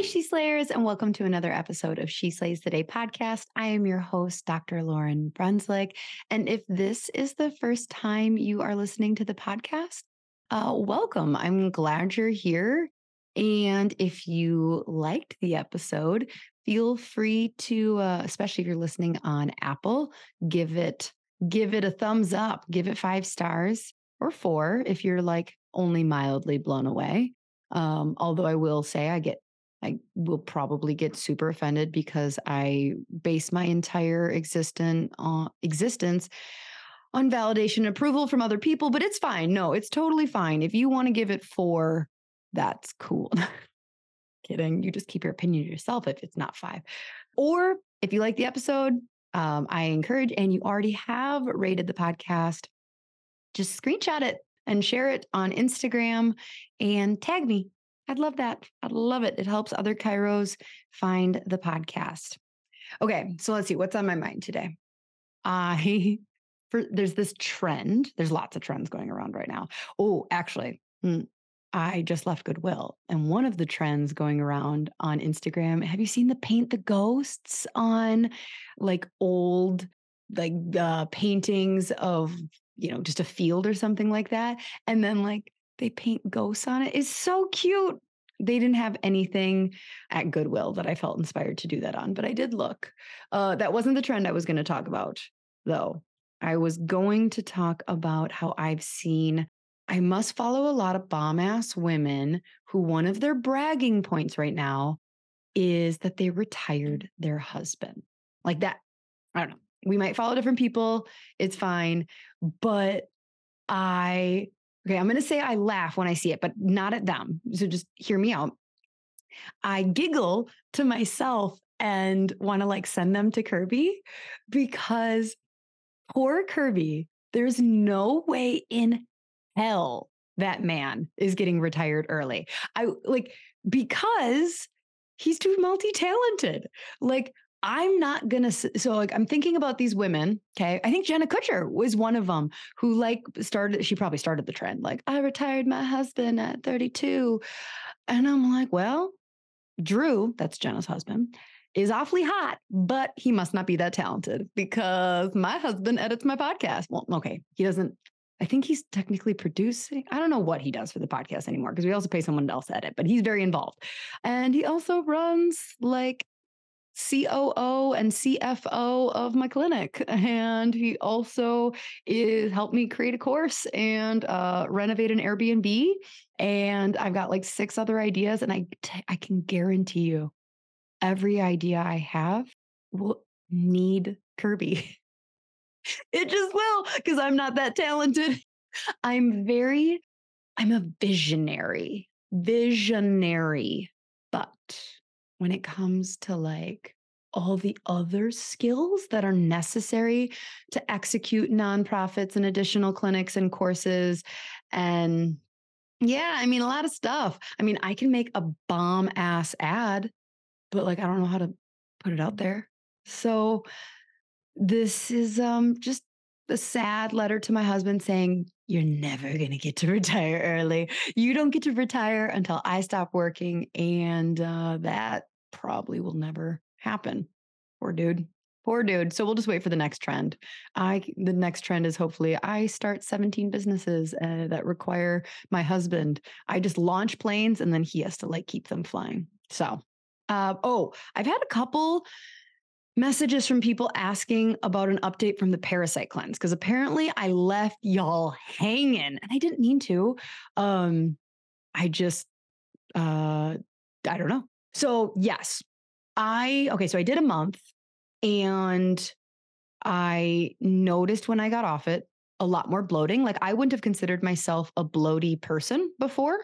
Hey, She Slayers, and welcome to another episode of She Slays the Day podcast. I am your host, Dr. Lauryn Brunslick. And if this is the first time you are listening to the podcast, uh, welcome. I'm glad you're here. And if you liked the episode, feel free to, uh, especially if you're listening on Apple, give it give it a thumbs up, give it five stars or four if you're like only mildly blown away. Um, although I will say I get I will probably get super offended because I base my entire existent uh, existence on validation and approval from other people, but it's fine. No, it's totally fine. If you want to give it four, that's cool. Kidding. You just keep your opinion to yourself if it's not five. Or if you like the episode, um, I encourage, and you already have rated the podcast, just screenshot it and share it on Instagram and tag me I'd love that. I'd love it. It helps other chiros find the podcast. Okay, so let's see what's on my mind today. I for, there's this trend. There's lots of trends going around right now. Oh, actually, hmm, I just left Goodwill, and one of the trends going around on Instagram. Have you seen the paint the ghosts on like old like uh, paintings of you know just a field or something like that, and then like they paint ghosts on it. It's so cute. They didn't have anything at Goodwill that I felt inspired to do that on, but I did look. Uh, that wasn't the trend I was going to talk about, though. I was going to talk about how I've seen I must follow a lot of bomb ass women who one of their bragging points right now is that they retired their husband. Like that. I don't know. We might follow different people. It's fine. But I Okay, I'm going to say I laugh when I see it, but not at them. So just hear me out. I giggle to myself and want to like send them to Kirby because poor Kirby, there's no way in hell that man is getting retired early. I like because he's too multi-talented. Like I'm not gonna. So like, I'm thinking about these women. Okay, I think Jenna Kutcher was one of them who like started. She probably started the trend. Like, I retired my husband at 32, and I'm like, well, Drew, that's Jenna's husband, is awfully hot, but he must not be that talented because my husband edits my podcast. Well, okay, he doesn't. I think he's technically producing. I don't know what he does for the podcast anymore because we also pay someone else to edit, but he's very involved. And he also runs like COO and CFO of my clinic. And he also is helped me create a course and uh, renovate an Airbnb. And I've got like six other ideas. And I, t- I can guarantee you every idea I have will need Kirby. it just will because I'm not that talented. I'm very, I'm a visionary, visionary, when it comes to like all the other skills that are necessary to execute nonprofits and additional clinics and courses. And yeah, I mean, a lot of stuff. I mean, I can make a bomb ass ad, but like, I don't know how to put it out there. So this is um, just a sad letter to my husband saying, You're never going to get to retire early. You don't get to retire until I stop working. And uh, that probably will never happen. Poor dude. Poor dude. So we'll just wait for the next trend. I the next trend is hopefully I start 17 businesses uh, that require my husband. I just launch planes and then he has to like keep them flying. So, uh, oh, I've had a couple messages from people asking about an update from the parasite cleanse because apparently I left y'all hanging and I didn't mean to. Um, I just uh I don't know. So, yes. I okay, so I did a month and I noticed when I got off it a lot more bloating. Like I wouldn't have considered myself a bloaty person before,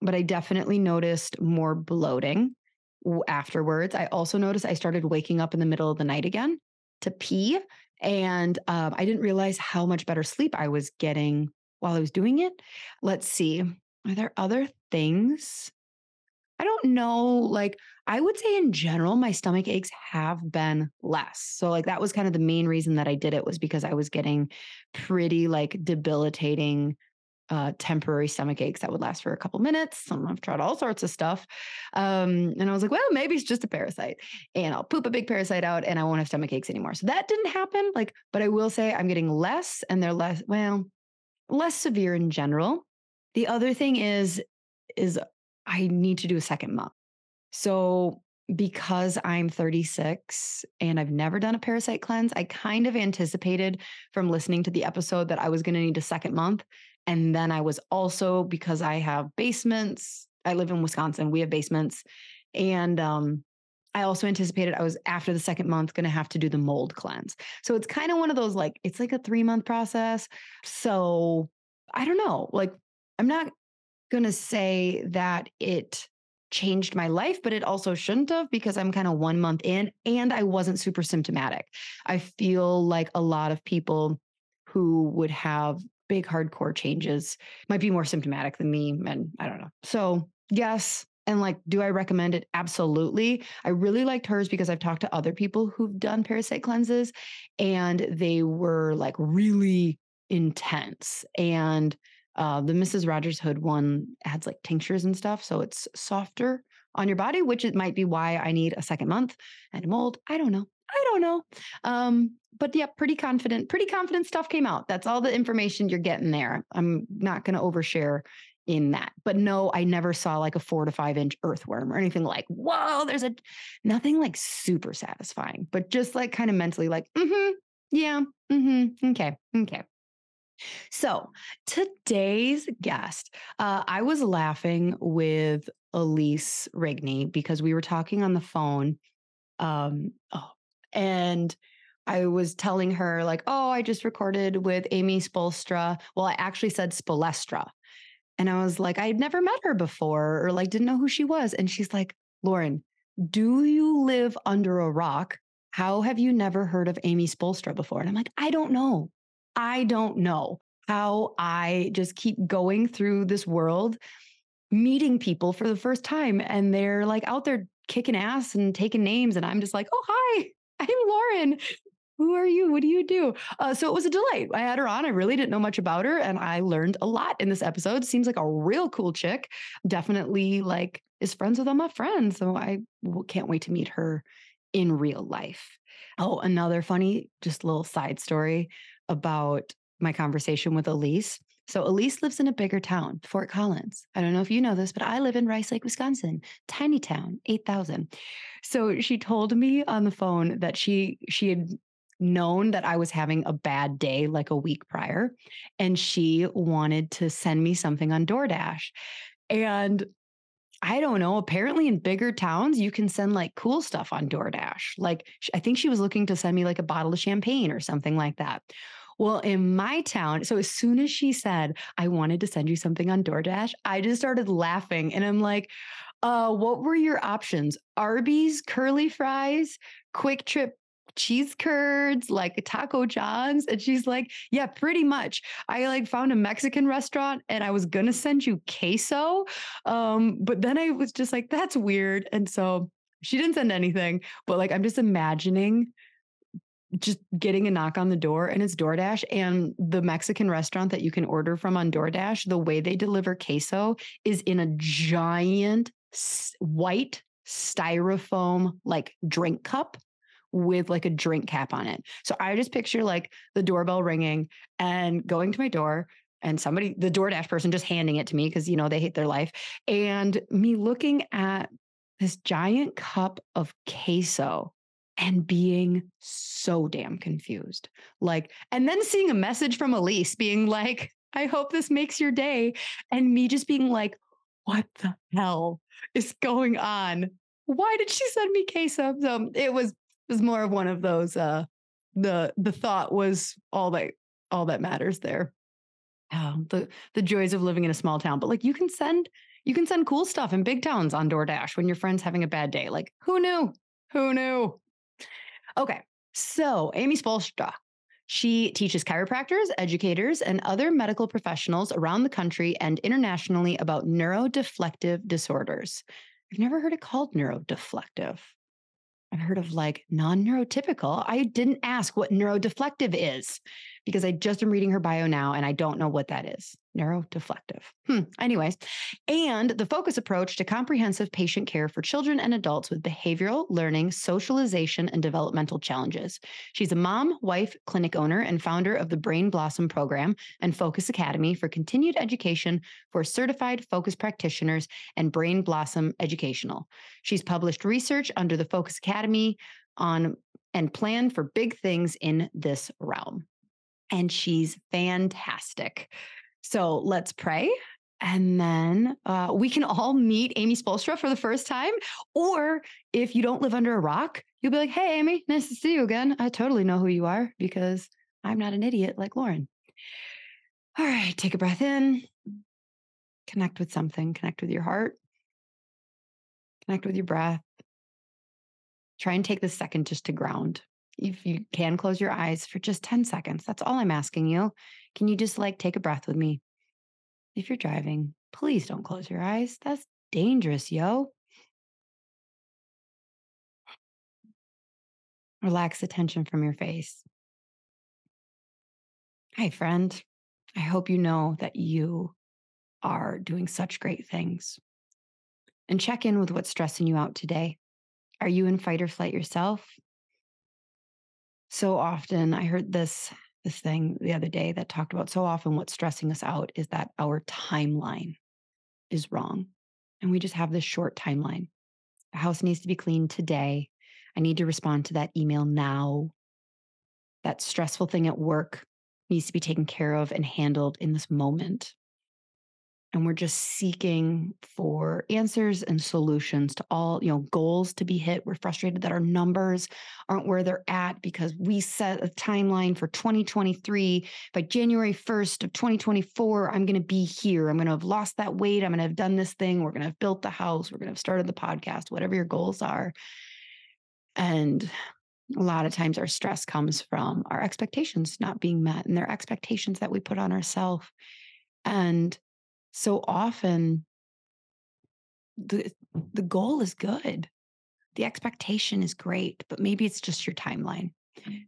but I definitely noticed more bloating afterwards. I also noticed I started waking up in the middle of the night again to pee. And um, I didn't realize how much better sleep I was getting while I was doing it. Let's see. Are there other things? I don't know. Like, I would say in general, my stomach aches have been less. So, like, that was kind of the main reason that I did it was because I was getting pretty like debilitating uh, temporary stomach aches that would last for a couple minutes. I've tried all sorts of stuff. Um, and I was like, well, maybe it's just a parasite and I'll poop a big parasite out and I won't have stomach aches anymore. So that didn't happen. Like, but I will say I'm getting less and they're less, well, less severe in general. The other thing is, is I need to do a second month. So because I'm 36 and I've never done a parasite cleanse, I kind of anticipated from listening to the episode that I was going to need a second month. And then I was also because I have basements. I live in Wisconsin. We have basements. And um, I also anticipated I was after the second month going to have to do the mold cleanse. So it's kind of one of those like, it's like a three month process. So I don't know. Like, I'm not going to say that it changed my life, but it also shouldn't have because I'm kind of one month in and I wasn't super symptomatic. I feel like a lot of people who would have big hardcore changes might be more symptomatic than me. And I don't know. So, yes. And like, do I recommend it? Absolutely. I really liked hers because I've talked to other people who've done parasite cleanses and they were like really intense. And uh, the Mrs. Rogers Hood one adds like tinctures and stuff. So it's softer on your body, which it might be why I need a second month and a mold. I don't know. I don't know. Um, but yeah, pretty confident, pretty confident stuff came out. That's all the information you're getting there. I'm not going to overshare in that. But no, I never saw like a four to five inch earthworm or anything like, whoa, there's a nothing like super satisfying, but just like kind of mentally like, mm-hmm, yeah, mm-hmm, okay, okay. So today's guest, uh, I was laughing with Elise Rigney because we were talking on the phone. Um, oh, and I was telling her, like, oh, I just recorded with Amy Spoelstra. Well, I actually said Spolestra. And I was like, I'd never met her before or like didn't know who she was. And she's like, Lauryn, do you live under a rock? How have you never heard of Amy Spoelstra before? And I'm like, I don't know. I don't know how I just keep going through this world, meeting people for the first time, and they're like out there kicking ass and taking names. And I'm just like, oh, hi, I'm Lauryn. Who are you? What do you do? Uh, so it was a delight. I had her on. I really didn't know much about her, and I learned a lot in this episode. Seems like a real cool chick. Definitely like is friends with all my friends. So I can't wait to meet her in real life. Oh, another funny, just little side story about my conversation with Elise. So Elise lives in a bigger town, Fort Collins. I don't know if you know this, but I live in Rice Lake, Wisconsin, tiny town, 8,000. So she told me on the phone that she she had known that I was having a bad day like a week prior and she wanted to send me something on DoorDash. And I don't know. Apparently, in bigger towns, you can send like cool stuff on DoorDash. Like, I think she was looking to send me like a bottle of champagne or something like that. Well, in my town, so as soon as she said, I wanted to send you something on DoorDash, I just started laughing. And I'm like, uh, what were your options? Arby's curly fries, Kwik Trip cheese curds, like Taco John's. And she's like, Yeah, pretty much. I like found a Mexican restaurant and I was gonna send you queso. Um, but then I was just like, that's weird. And so she didn't send anything, but like I'm just imagining just getting a knock on the door and it's DoorDash and the Mexican restaurant that you can order from on DoorDash, the way they deliver queso is in a giant white styrofoam like drink cup with like a drink cap on it. So I just picture like the doorbell ringing and going to my door and somebody, the DoorDash person, just handing it to me because, you know, they hate their life. And me looking at this giant cup of queso and being so damn confused. Like, and then seeing a message from Elise being like, I hope this makes your day. And me just being like, what the hell is going on? Why did she send me queso? So it was was more of one of those uh the the thought was all that all that matters there. Oh, the the joys of living in a small town. But like you can send you can send cool stuff in big towns on DoorDash when your friend's having a bad day. Like who knew? Who knew? Okay. So Amy Spoelstra, she teaches chiropractors, educators, and other medical professionals around the country and internationally about neurodeflective disorders. I've never heard it called neurodeflective. I've heard of like non neurotypical. I didn't ask what neurodeflective is because I just am reading her bio now and I don't know what that is. Neurodeflective. Hmm. Anyways, and the focus approach to comprehensive patient care for children and adults with behavioral, learning, socialization, and developmental challenges. She's a mom, wife, clinic owner, and founder of the Brain Blossom Program and Focus Academy for continued education for certified focus practitioners and Brain Blossom Educational. She's published research under the Focus Academy on and plan for big things in this realm and she's fantastic. So let's pray. And then uh, we can all meet Amy Spoelstra for the first time. Or if you don't live under a rock, you'll be like, hey, Amy, nice to see you again. I totally know who you are because I'm not an idiot like Lauryn. All right, take a breath in, connect with something, connect with your heart, connect with your breath. Try and take this second just to ground if you can close your eyes for just 10 seconds, that's all I'm asking you. Can you just like take a breath with me? If you're driving, please don't close your eyes. That's dangerous, yo. Relax the tension from your face. Hi, friend. I hope you know that you are doing such great things. And check in with what's stressing you out today. Are you in fight or flight yourself? So often i heard this this thing the other day that talked about so often what's stressing us out is that our timeline is wrong and we just have this short timeline. The house needs to be cleaned today. I need to respond to that email now. That stressful thing at work needs to be taken care of and handled in this moment and we're just seeking for answers and solutions to all you know goals to be hit. We're frustrated that our numbers aren't where they're at because we set a timeline for 2023 by january 1st of 2024 i'm going to be here. I'm going to have lost that weight. I'm going to have done this thing. We're going to have built the house. We're going to have started the podcast whatever your goals are. And a lot of times our stress comes from our expectations not being met and their expectations that we put on ourselves and so often the the goal is good. The expectation is great but maybe it's just your timeline.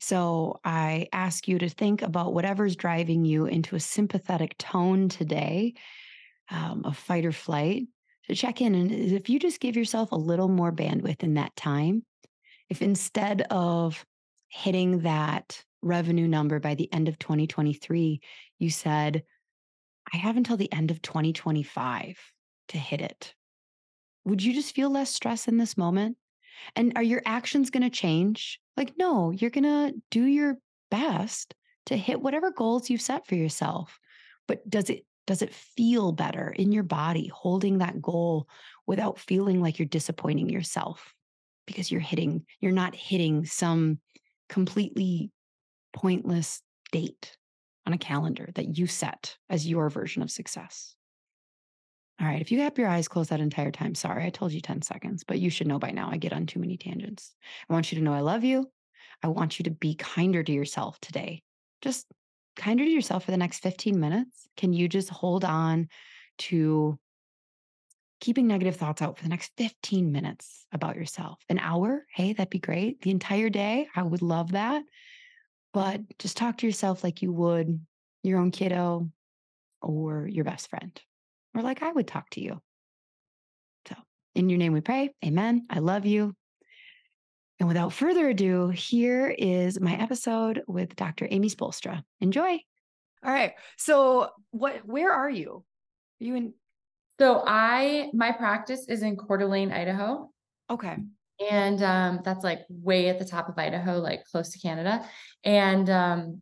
So i ask you to think about whatever's driving you into a sympathetic tone today um, of fight or flight to check in and if you just give yourself a little more bandwidth in that time if instead of hitting that revenue number by the end of 2023 you said I have until the end of 2025 to hit it. Would you just feel less stress in this moment? And are your actions going to change? Like, no, you're going to do your best to hit whatever goals you've set for yourself. But does it does it feel better in your body holding that goal without feeling like you're disappointing yourself because you're hitting you're not hitting some completely pointless date on a calendar that you set as your version of success. All right, if you have your eyes closed that entire time, sorry, I told you 10 seconds, but you should know by now I get on too many tangents. I want you to know I love you. I want you to be kinder to yourself today. Just kinder to yourself for the next 15 minutes. Can you just hold on to keeping negative thoughts out for the next 15 minutes about yourself? An hour? Hey, that'd be great. The entire day? I would love that. But just talk to yourself like you would your own kiddo or your best friend, or like I would talk to you. So In your name we pray. Amen. I love you. And without further ado, here is my episode with Dr. Amy Spoelstra. Enjoy. All right. So, what where are you? Are you in So I my practice is in Coeur d'Alene, Idaho. Okay. And um, that's like way at the top of Idaho, like close to Canada. And um,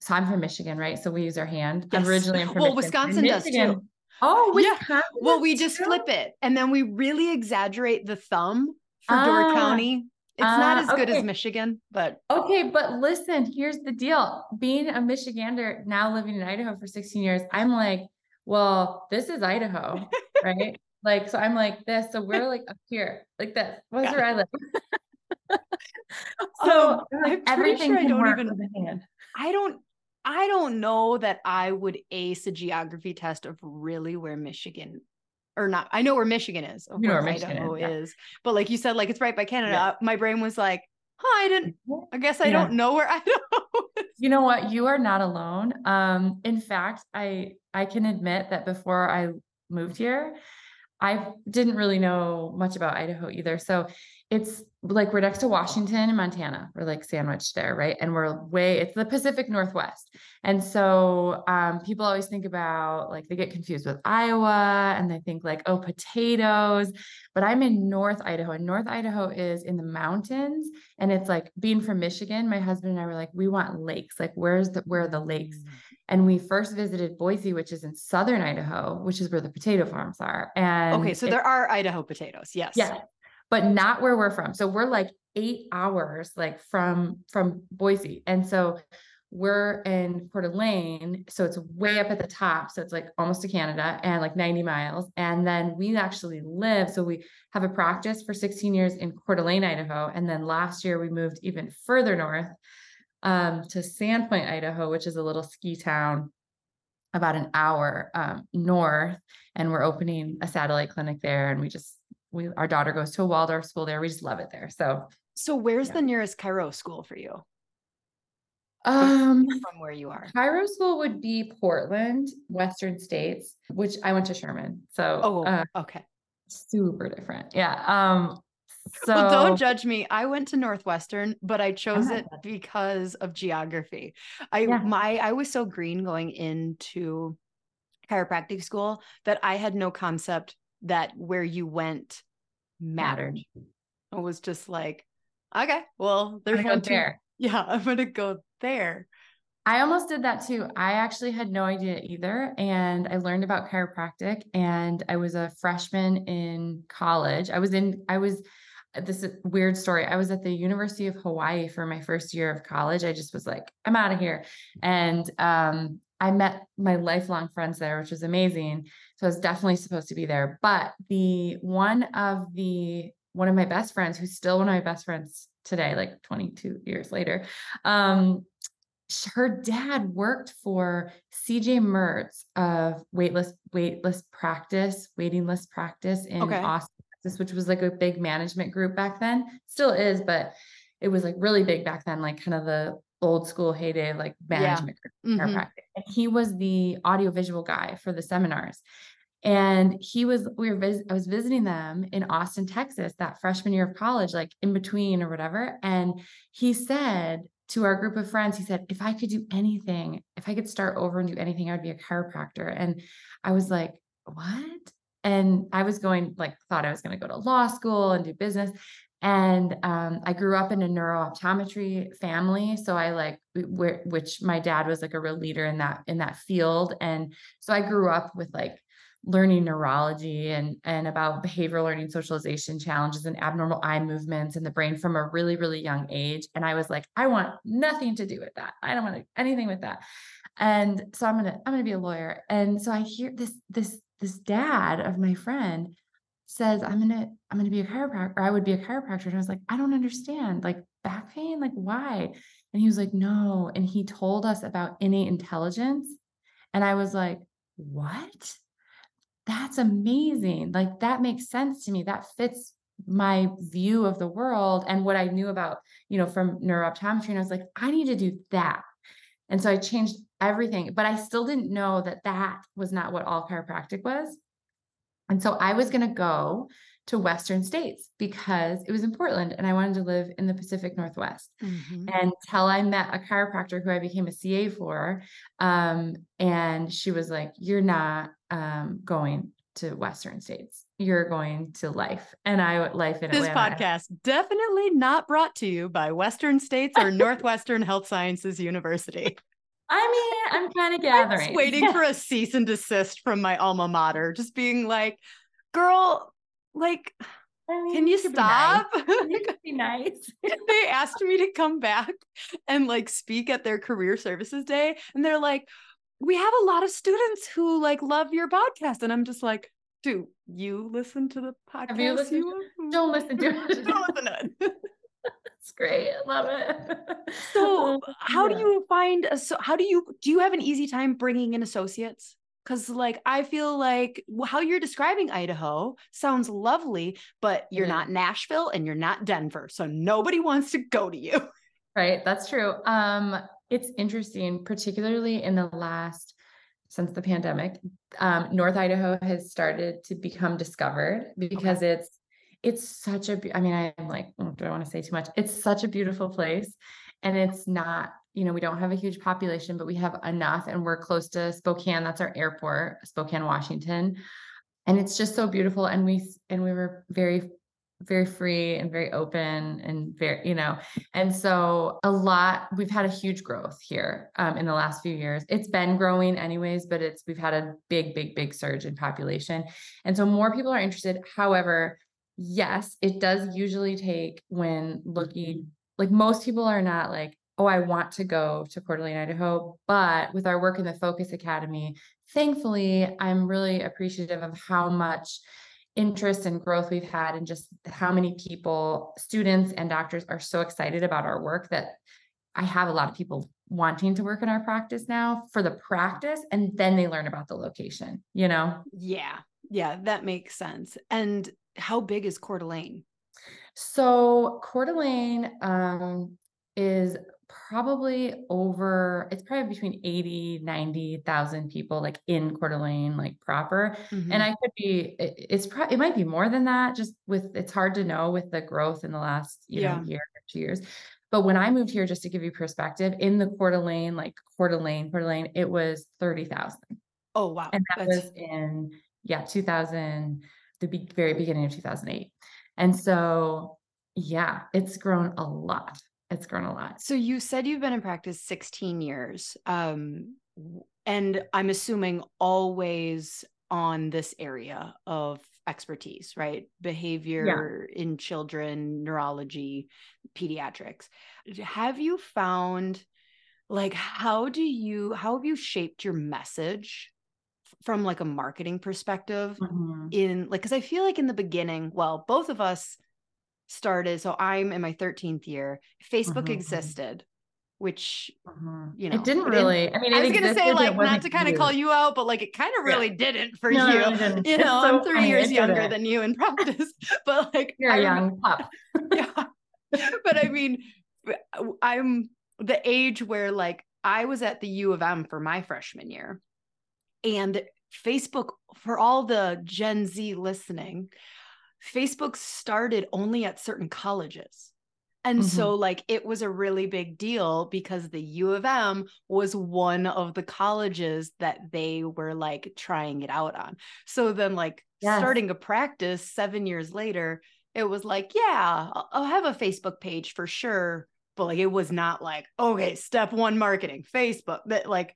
so I'm from Michigan, right? So we use our hand. I'm originally I'm from Well, Michigan. Wisconsin does too. Oh, Yeah. Wisconsin. Well, we just too? flip it and then we really exaggerate the thumb for Door Ah. County. It's not Ah, as good as. Michigan, but Okay, but listen, here's the deal. Being a Michigander, now living in Idaho for 16 years, I'm like, well, this is Idaho, right? Like, so I'm like this. So we're like up here, like this. What's Got where I live? so Um, like, everything sure I don't even- hand. I don't I don't know that I would ace a geography test of really where Michigan or not. I know where Michigan is, of You know where where Michigan Idaho is, yeah. is. But like you said, like it's right by Canada. Yeah. My brain was like, huh, I didn't I guess I Yeah. don't know where I know. You know what? You are not alone. Um, in fact, I I can admit that before I moved here, I didn't really know much about Idaho either. So it's like we're next to Washington and Montana. We're like sandwiched there, right? And we're way it's the Pacific Northwest. And so um, people always think about like they get confused with Iowa and they think like, oh, potatoes. But I'm in North Idaho, and North Idaho is in the mountains. And it's like being from Michigan, my husband and I were like, we want lakes. Like, where's the where are the lakes? And we first visited Boise, which is in southern Idaho, which is where the potato farms are. And Okay, so there are Idaho potatoes. Yes. yeah, but not where we're from. So we're like eight hours like from from Boise. And so we're in Coeur d'Alene. So it's way up at the top. So it's like almost to Canada and like 90 miles. And then we actually live. So we have a practice for 16 years in Coeur d'Alene, Idaho. And then last year we moved even further north um, to Sandpoint, Idaho, which is a little ski town about an hour um, north. And we're opening a satellite clinic there. And we just, we, our daughter goes to a Waldorf school there. We just love it there. So, So where's Yeah. the nearest chiro school for you um, from where you are? chiro school would be Portland, Western States, which I went to Sherman. So, Oh, uh, okay. super different. Yeah. Um, so well, don't judge me. I went to Northwestern, but I chose uh-huh. it because of geography. I Yeah. my I was so green going into chiropractic school that I had no concept that where you went mattered. I was just like, okay, well, there's one one one two. there. Yeah, I'm gonna go there. I almost did that too. I actually had no idea either. And I learned about chiropractic and I was a freshman in college. I was in, I was, this is weird story. I was at the University of Hawaii for my first year of college. I just was like, I'm out of here. And um, I met my lifelong friends there, which was amazing. So I was definitely supposed to be there. But the one of the, one of my best friends, who's still one of my best friends today, like 22 years later, um, her dad worked for CJ Mertz of waitlist waitlist practice, waiting list practice in Okay. Austin, Texas, which was like a big management group back then. Still is, but it was like really big back then, like kind of the old school heyday like Yeah. management group Mhm. chiropractic. And he was the audiovisual guy for the seminars. And he was, we were, vis- I was visiting them in Austin, Texas, that freshman year of college, like in between or whatever. And he said to our group of friends, he said, if I could do anything, if I could start over and do anything, I would be a chiropractor. And I was like, what? And I was going, like, thought I was going to go to law school and do business. And um, I grew up in a neurooptometry family, so I like which my dad was like a real leader in that in that field, and so I grew up with like learning neurology and and about behavioral learning socialization challenges and abnormal eye movements in the brain from a really really young age and i was like i want nothing to do with that i don't want anything with that and so i'm gonna i'm gonna be a lawyer and so i hear this this this dad of my friend says i'm gonna i'm gonna be a chiropractor or i would be a chiropractor and i was like i don't understand like back pain like why and he was like no and he told us about innate intelligence and i was like what that's amazing. Like that makes sense to me. That fits my view of the world and what I knew about, you know, from neurooptometry. And I was like, I need to do that. And so I changed everything, but I still didn't know that that was not what all chiropractic was. And so I was going to go to Western states because it was in Portland and I wanted to live in the Pacific Northwest. Mm-hmm. Until I met a chiropractor who I became a CA for. Um, and she was like, You're not um, going to Western states. You're going to life. And I life in this Atlanta. podcast definitely not brought to you by Western States or Northwestern Health Sciences University. I mean, I'm kind of gathering. I'm waiting for a cease and desist from my alma mater, just being like, girl, like, I mean, can you stop? Be nice. be nice. they asked me to come back and like speak at their career services day. And they're like, we have a lot of students who like love your podcast. And I'm just like, do you listen to the podcast? Have you listened? You? Don't listen to it. Don't listen to it. It's great. I love it. so how yeah. do you find a, so how do you do you have an easy time bringing in associates? Cause like I feel like how you're describing Idaho sounds lovely, but you're not Nashville and you're not Denver. So nobody wants to go to you. Right. That's true. Um, it's interesting, particularly in the last since the pandemic. Um, North Idaho has started to become discovered because okay. it's it's such a i mean i'm like oh, do i want to say too much it's such a beautiful place and it's not you know we don't have a huge population but we have enough and we're close to spokane that's our airport spokane washington and it's just so beautiful and we and we were very very free and very open and very you know and so a lot we've had a huge growth here um, in the last few years. It's been growing anyways but it's we've had a big big big surge in population. And so more people are interested. However yes, it does usually take when looking, like most people are not like, oh, I want to go to Coeur d'Alene, Idaho. But with our work in the Focus Academy, thankfully, I'm really appreciative of how much interest and growth we've had and just how many people, students and doctors are so excited about our work that I have a lot of people wanting to work in our practice now for the practice and then they learn about the location, you know? Yeah. Yeah, that makes sense. And how big is Coeur d'Alene? So Coeur d'Alene um, is probably over it's probably between 80 90,000 people like in Coeur d'Alene like proper mm-hmm. and I could be it, it's probably it might be more than that just with it's hard to know with the growth in the last you yeah. know year or two years but when I moved here just to give you perspective in the Coeur d'Alene like Coeur d'Alene Coeur d'Alene it was 30,000 oh wow and that That's... was in yeah 2000 the be- very beginning of 2008. And so, yeah, it's grown a lot. It's grown a lot. So you said you've been in practice 16 years. Um, and I'm assuming always on this area of expertise, right? Behavior yeah. in children, neurology, pediatrics. Have you found like how do you how have you shaped your message from like a marketing perspective mm-hmm. in like because I feel like in the beginning, well, both of us started. So I'm in my 13th year. Facebook mm-hmm. existed, which mm-hmm. you know it didn't really. I mean, I was gonna say like not to kind of call you out, but like it kind of really yeah. didn't for no, you. Didn't. You know, so I'm three years younger than you in practice, but like you're I, young pup. yeah, but I mean, I'm the age where like I was at the U of M for my freshman year and Facebook, for all the Gen Z listening, Facebook started only at certain colleges. And mm-hmm. so, like, it was a really big deal because the U of M was one of the colleges that they were like trying it out on. So then, like, yes. starting a practice seven years later, it was like, yeah, I'll have a Facebook page for sure. But like, it was not like, okay, step one marketing, Facebook, that like,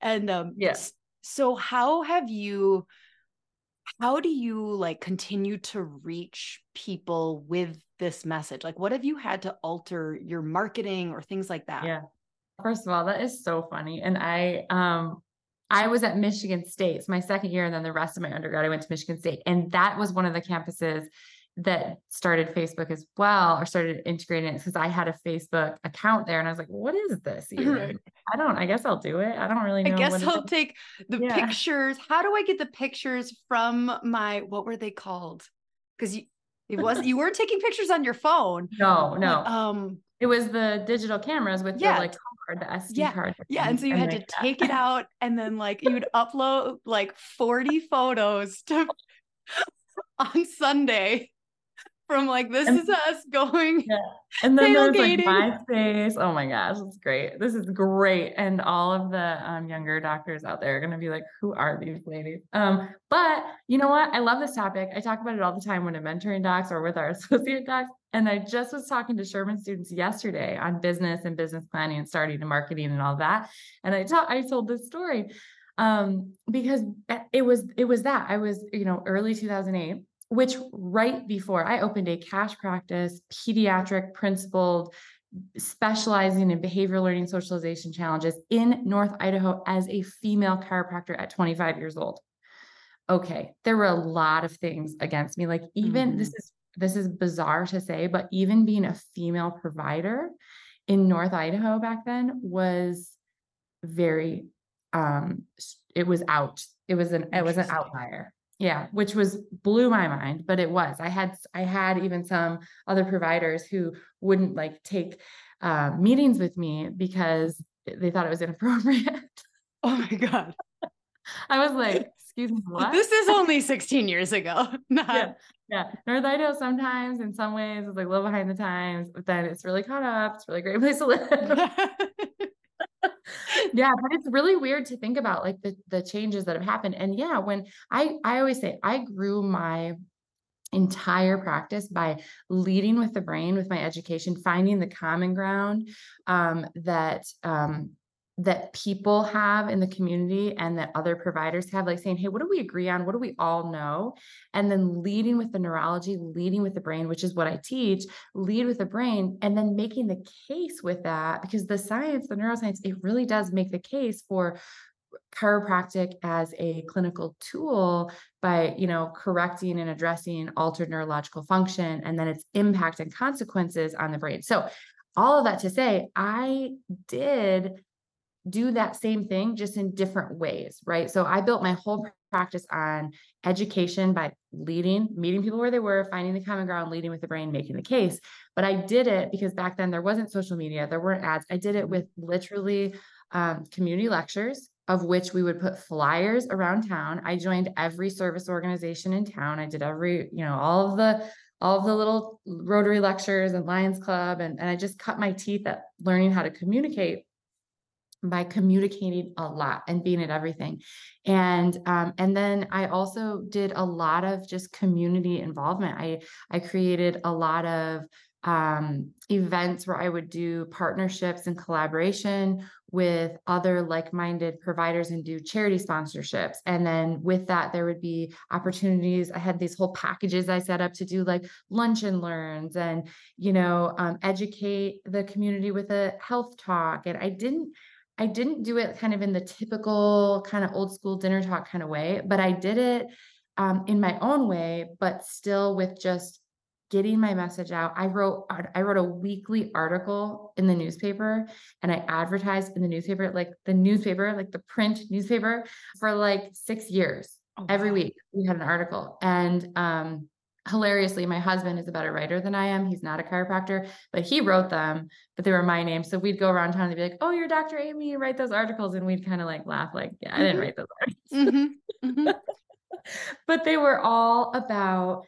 and um, yes. So how have you how do you like continue to reach people with this message? Like what have you had to alter your marketing or things like that? Yeah. First of all, that is so funny. And I um I was at Michigan State. It's my second year, and then the rest of my undergrad, I went to Michigan State. And that was one of the campuses that started Facebook as well or started integrating it because I had a Facebook account there and I was like, what is this even? I don't, I guess I'll do it. I don't really know. I guess I'll take the yeah. pictures. How do I get the pictures from my, what were they called? Because you, it was you weren't taking pictures on your phone. No, no. Um, it was the digital cameras with yeah. the like card, the SD yeah. card. Yeah. And so you and had like to take it out and then like you would upload like 40 photos to on Sunday from like this and, is us going yeah. and then there's like MySpace. Oh my gosh, it's great. This is great. And all of the um, younger doctors out there are gonna be like, who are these ladies? Um, but you know what? I love this topic. I talk about it all the time when I'm mentoring docs or with our associate docs. And I just was talking to Sherman students yesterday on business and business planning and starting and marketing and all that. And I taught I told this story um because it was it was that I was you know early 2008 which right before I opened a cash practice, pediatric principled, specializing in behavior learning socialization challenges in North Idaho as a female chiropractor at 25 years old. Okay, there were a lot of things against me. Like even mm-hmm. this is this is bizarre to say, but even being a female provider in North Idaho back then was very um it was out. It was an it was an outlier. Yeah, which was blew my mind, but it was. I had I had even some other providers who wouldn't like take uh, meetings with me because they thought it was inappropriate. Oh my god. I was like, excuse me, what? This is only 16 years ago. Not... Yeah, yeah. North Idaho sometimes in some ways is like a little behind the times, but then it's really caught up. It's a really great place to live yeah but it's really weird to think about like the the changes that have happened. And yeah when i i always say i grew my entire practice by leading with the brain with my education finding the common ground um, that um, that people have in the community and that other providers have, like saying, Hey, what do we agree on? What do we all know? And then leading with the neurology, leading with the brain, which is what I teach, lead with the brain, and then making the case with that because the science, the neuroscience, it really does make the case for chiropractic as a clinical tool by you know correcting and addressing altered neurological function and then its impact and consequences on the brain so all of that to say i did do that same thing just in different ways, right? So I built my whole practice on education by leading, meeting people where they were, finding the common ground, leading with the brain, making the case. But I did it because back then there wasn't social media, there weren't ads. I did it with literally um, community lectures, of which we would put flyers around town. I joined every service organization in town. I did every, you know, all of the all of the little Rotary lectures and Lions Club, and, and I just cut my teeth at learning how to communicate by communicating a lot and being at everything. And um, and then i also did a lot of just community involvement. I i created a lot of um, events where i would do partnerships and collaboration with other like-minded providers and do charity sponsorships. And then with that there would be opportunities. I had these whole packages i set up to do like lunch and learns and you know um, educate the community with a health talk. And i didn't I didn't do it kind of in the typical kind of old school dinner talk kind of way, but I did it um, in my own way, but still with just getting my message out. I wrote I wrote a weekly article in the newspaper and I advertised in the newspaper, like the newspaper, like the print newspaper for like 6 years. Oh, Every wow. week we had an article and um hilariously, my husband is a better writer than I am. He's not a chiropractor, but he wrote them, but they were my name. So we'd go around town and be like, Oh, you're Dr. Amy, you write those articles. And we'd kind of like laugh, like, Yeah, I didn't mm-hmm. write those articles. Mm-hmm. Mm-hmm. but they were all about,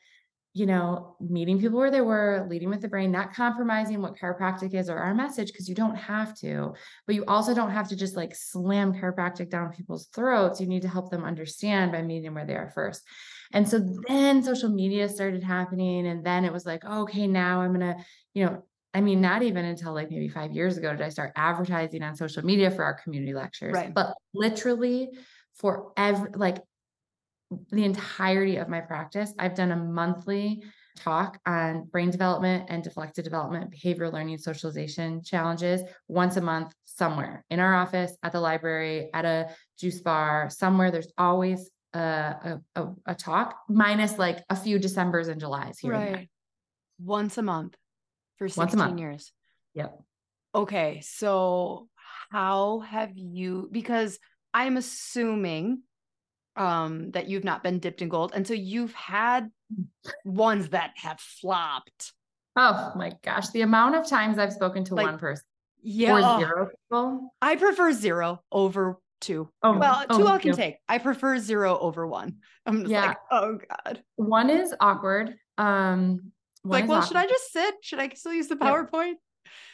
you know, meeting people where they were, leading with the brain, not compromising what chiropractic is or our message, because you don't have to, but you also don't have to just like slam chiropractic down people's throats. You need to help them understand by meeting them where they are first. And so then social media started happening. And then it was like, okay, now I'm going to, you know, I mean, not even until like maybe five years ago did I start advertising on social media for our community lectures. Right. But literally for every, like the entirety of my practice, I've done a monthly talk on brain development and deflected development, behavior learning, socialization challenges once a month somewhere in our office, at the library, at a juice bar, somewhere. There's always a, a, a talk, minus like a few Decembers and Julys here. Right. Once a month for 16 month. years. Yep. Okay. So how have you because I'm assuming um that you've not been dipped in gold. And so you've had ones that have flopped. Oh my gosh. The amount of times I've spoken to like, one person. Yeah. Or zero people. I prefer zero over two. Oh, well, oh, two I can take. I prefer zero over one. I'm just yeah. like, oh god. One is awkward. Um, like, well, awkward. should I just sit? Should I still use the PowerPoint?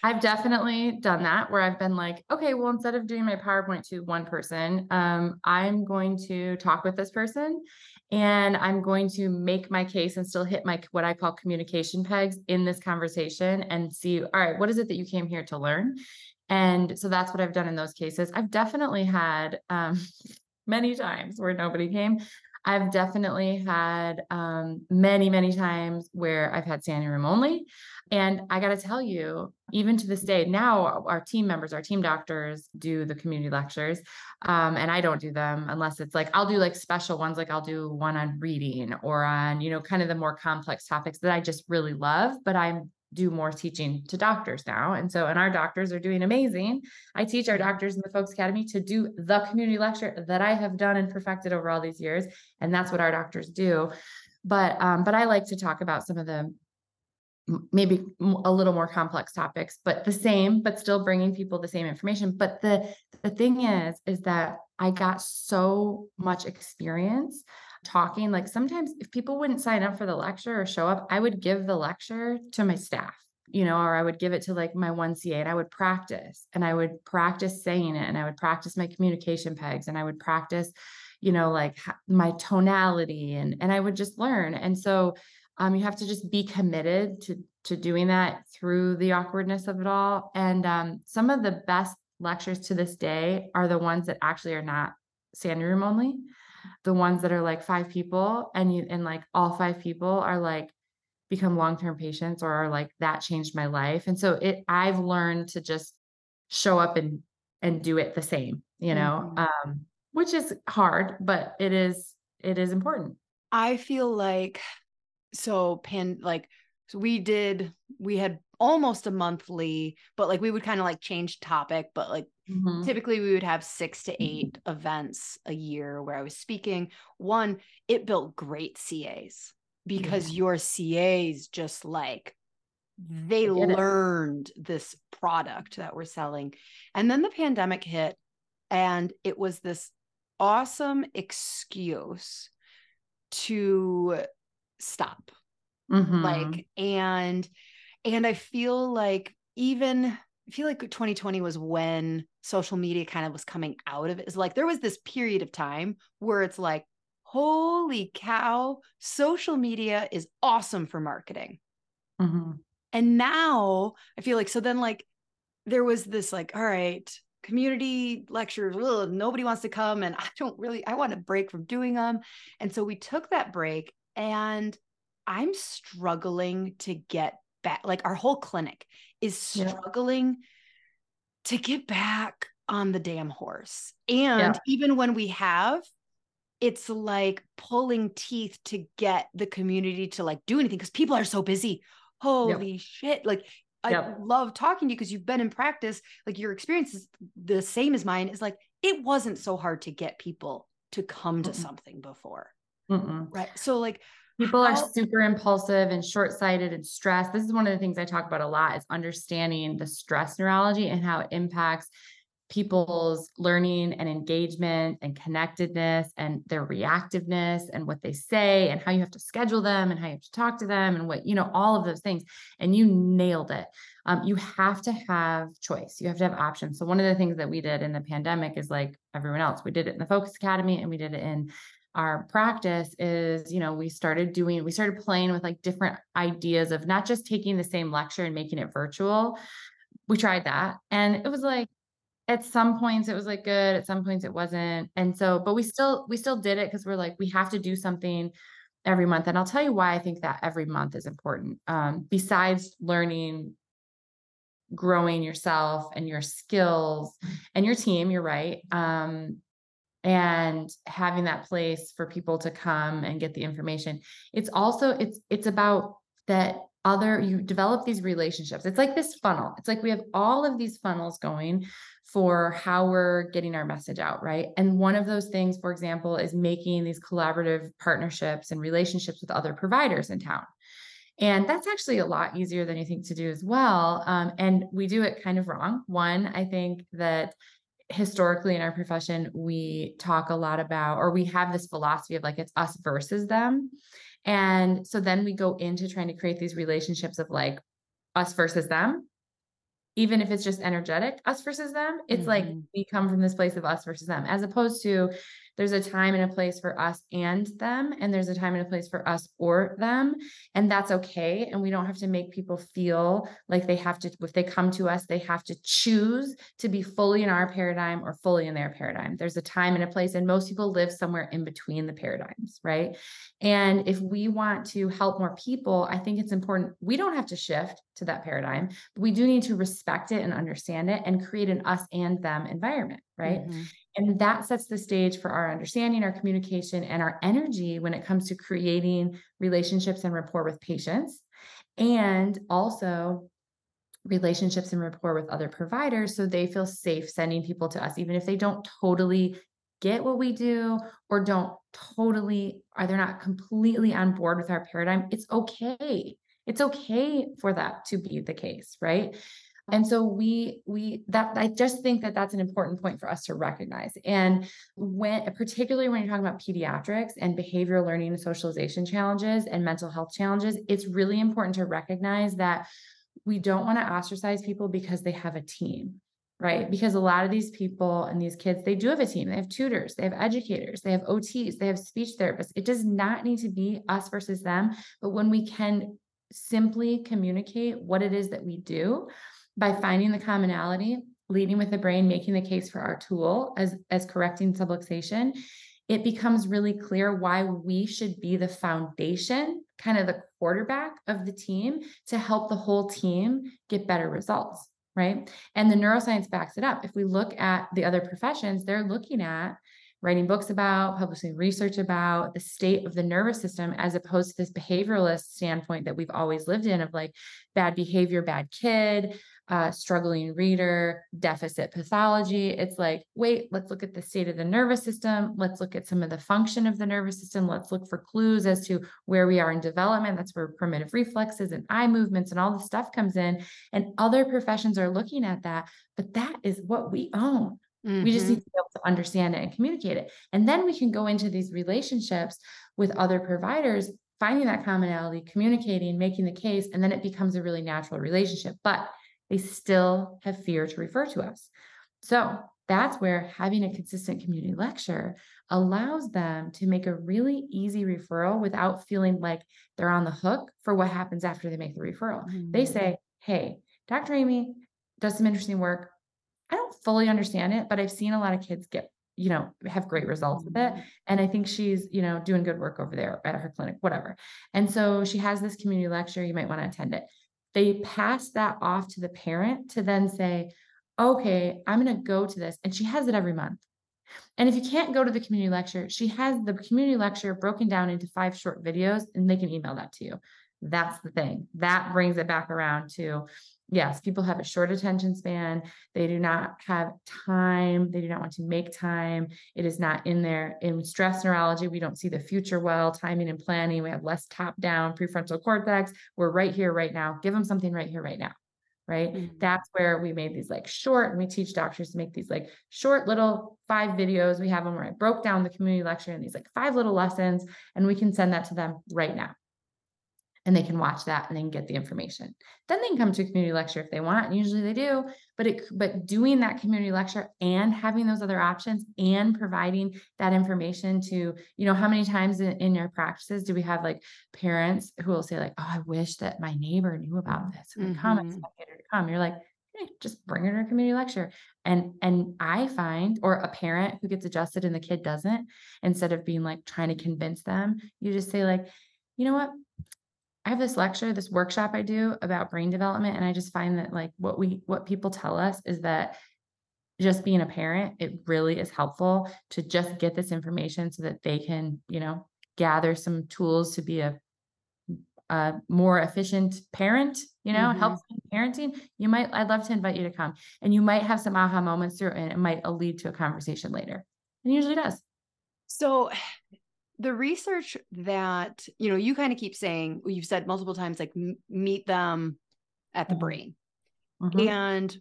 I've definitely done that where I've been like, okay, well, instead of doing my PowerPoint to one person, um, I'm going to talk with this person and I'm going to make my case and still hit my what I call communication pegs in this conversation and see, all right, what is it that you came here to learn? And so that's what I've done in those cases. I've definitely had um, many times where nobody came. I've definitely had um, many, many times where I've had standing room only. And I got to tell you, even to this day, now our team members, our team doctors do the community lectures. Um, and I don't do them unless it's like, I'll do like special ones, like I'll do one on reading or on, you know, kind of the more complex topics that I just really love. But I'm do more teaching to doctors now. And so, and our doctors are doing amazing. I teach our doctors in the Focus Academy to do the community lecture that I have done and perfected over all these years. And that's what our doctors do. But, um, but I like to talk about some of the maybe a little more complex topics, but the same, but still bringing people the same information. But the, the thing is, is that I got so much experience talking. Like sometimes if people wouldn't sign up for the lecture or show up, I would give the lecture to my staff, you know, or I would give it to like my 1CA and I would practice and I would practice saying it and I would practice my communication pegs and I would practice, you know, like my tonality and and I would just learn. And so um, you have to just be committed to to doing that through the awkwardness of it all. And um, some of the best lectures to this day are the ones that actually are not standing room only the ones that are like five people and you and like all five people are like become long-term patients or are like that changed my life and so it i've learned to just show up and and do it the same you know mm-hmm. um which is hard but it is it is important i feel like so pan like so we did we had almost a monthly but like we would kind of like change topic but like Mm-hmm. Typically, we would have six to 8 mm-hmm. events a year where I was speaking. One, it built great CAs because yeah. your CAs just like they learned it. this product that we're selling. And then the pandemic hit, and it was this awesome excuse to stop. Mm-hmm. Like, and and I feel like even I feel like 2020 was when social media kind of was coming out of it. It's like there was this period of time where it's like, holy cow, social media is awesome for marketing. Mm-hmm. And now I feel like, so then like there was this like, all right, community lectures, ugh, nobody wants to come. And I don't really, I want to break from doing them. And so we took that break and I'm struggling to get back. Like our whole clinic is struggling yeah. to get back on the damn horse. And yeah. even when we have, it's like pulling teeth to get the community to like do anything because people are so busy. Holy yep. shit. Like I yep. love talking to you because you've been in practice. Like your experience is the same as mine. Is like it wasn't so hard to get people to come to mm something before. Mm-mm. Right. So like People are super impulsive and short sighted and stressed. This is one of the things I talk about a lot is understanding the stress neurology and how it impacts people's learning and engagement and connectedness and their reactiveness and what they say and how you have to schedule them and how you have to talk to them and what you know all of those things. And you nailed it. Um, you have to have choice. You have to have options. So one of the things that we did in the pandemic is like everyone else we did it in the focus academy and we did it in our practice is you know we started doing we started playing with like different ideas of not just taking the same lecture and making it virtual. We tried that and it was like at some points it was like good at some points it wasn't and so but we still we still did it because we're like we have to do something every month and i'll tell you why i think that every month is important um, besides learning growing yourself and your skills and your team you're right um, and having that place for people to come and get the information. It's also it's it's about that other you develop these relationships. It's like this funnel. It's like we have all of these funnels going for how we're getting our message out right? And one of those things for example is making these collaborative partnerships and relationships with other providers in town. And that's actually a lot easier than you think to do as well. Um, and we do it kind of wrong. One i think that historically in our profession, we talk a lot about, or we have this philosophy of like it's us versus them. And so then we go into trying to create these relationships of like us versus them. Even if it's just energetic, us versus them, it's mm-hmm. like we come from this place of us versus them, as opposed to there's a time and a place for us and them, and there's a time and a place for us or them. And that's okay. And we don't have to make people feel like they have to, if they come to us, they have to choose to be fully in our paradigm or fully in their paradigm. There's a time and a place, and most people live somewhere in between the paradigms, right? And if we want to help more people, I think it's important. We don't have to shift to that paradigm, but we do need to respect it and understand it and create an us and them environment, right? Mm-hmm. And that sets the stage for our understanding, our communication, and our energy when it comes to creating relationships and rapport with patients. And also relationships and rapport with other providers so they feel safe sending people to us, even if they don't totally get what we do or don't totally, are they're not completely on board with our paradigm. It's okay. It's okay for that to be the case, right? And so we we that I just think that that's an important point for us to recognize. And when particularly when you're talking about pediatrics and behavioral learning and socialization challenges and mental health challenges, it's really important to recognize that we don't want to ostracize people because they have a team right? Because a lot of these people and these kids, they do have a team. They have tutors, they have educators, they have OTs, they have speech therapists. It does not need to be us versus them. But when we can simply communicate what it is that we do, by finding the commonality, leading with the brain, making the case for our tool as, as correcting subluxation, it becomes really clear why we should be the foundation, kind of the quarterback of the team to help the whole team get better results. Right. And the neuroscience backs it up. If we look at the other professions, they're looking at writing books about, publishing research about the state of the nervous system, as opposed to this behavioralist standpoint that we've always lived in of like bad behavior, bad kid, uh, struggling reader, deficit pathology. It's like, wait, let's look at the state of the nervous system. Let's look at some of the function of the nervous system. Let's look for clues as to where we are in development. That's where primitive reflexes and eye movements and all the stuff comes in. And other professions are looking at that, but that is what we own. Mm-hmm. We just need mm-hmm. to be able to understand it and communicate it. And then we can go into these relationships with other providers, finding that commonality, communicating, making the case, and then it becomes a really natural relationship. But they still have fear to refer to us. So that's where having a consistent community lecture allows them to make a really easy referral without feeling like they're on the hook for what happens after they make the referral. Mm-hmm. They say, Hey, Dr. Amy does some interesting work. I don't fully understand it, but I've seen a lot of kids get, you know, have great results with it. Mm-hmm. And I think she's, you know, doing good work over there at her clinic, whatever. And so she has this community lecture. You might want to attend it. They pass that off to the parent to then say, okay, I'm going to go to this. And she has it every month. And if you can't go to the community lecture, she has the community lecture broken down into five short videos and they can email that to you. That's the thing. That brings it back around to yes, people have a short attention span. They do not have time. They do not want to make time. It is not in there. In stress neurology, we don't see the future well, timing and planning. We have less top down prefrontal cortex. We're right here, right now. Give them something right here, right now. Right. Mm-hmm. That's where we made these like short, and we teach doctors to make these like short little five videos. We have them where I broke down the community lecture in these like five little lessons, and we can send that to them right now and they can watch that and then get the information. Then they can come to a community lecture if they want, and usually they do. But it but doing that community lecture and having those other options and providing that information to, you know, how many times in, in your practices do we have like parents who will say, like, oh, I wish that my neighbor knew about this. And mm-hmm. comments get her to come. You're like, hey, just bring her to a community lecture. And and I find, or a parent who gets adjusted and the kid doesn't, instead of being like trying to convince them, you just say, like, you know what? I have this lecture, this workshop I do about brain development. And I just find that like what we what people tell us is that just being a parent, it really is helpful to just get this information so that they can, you know, gather some tools to be a, a more efficient parent, you know, mm-hmm. help parenting. You might, I'd love to invite you to come and you might have some aha moments through and it might lead to a conversation later. And usually does. So the research that you know you kind of keep saying you've said multiple times like m- meet them at the mm-hmm. brain mm-hmm. and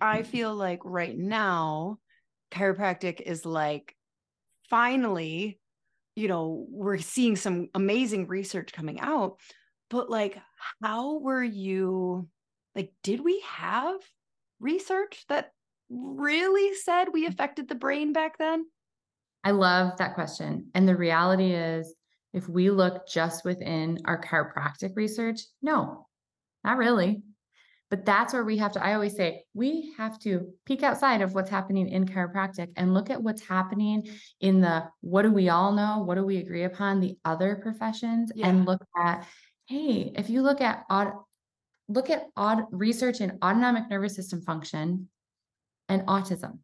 i feel like right now chiropractic is like finally, you know, we're seeing some amazing research coming out, but like, how were you? Like, did we have research that really said we affected the brain back then? I love that question. And the reality is, if we look just within our chiropractic research, no, not really. But that's where we have to, I always say, we have to peek outside of what's happening in chiropractic and look at what's happening in the what do we all know? What do we agree upon? The other professions yeah. and look at, hey, if you look at odd, look at odd research in autonomic nervous system function and autism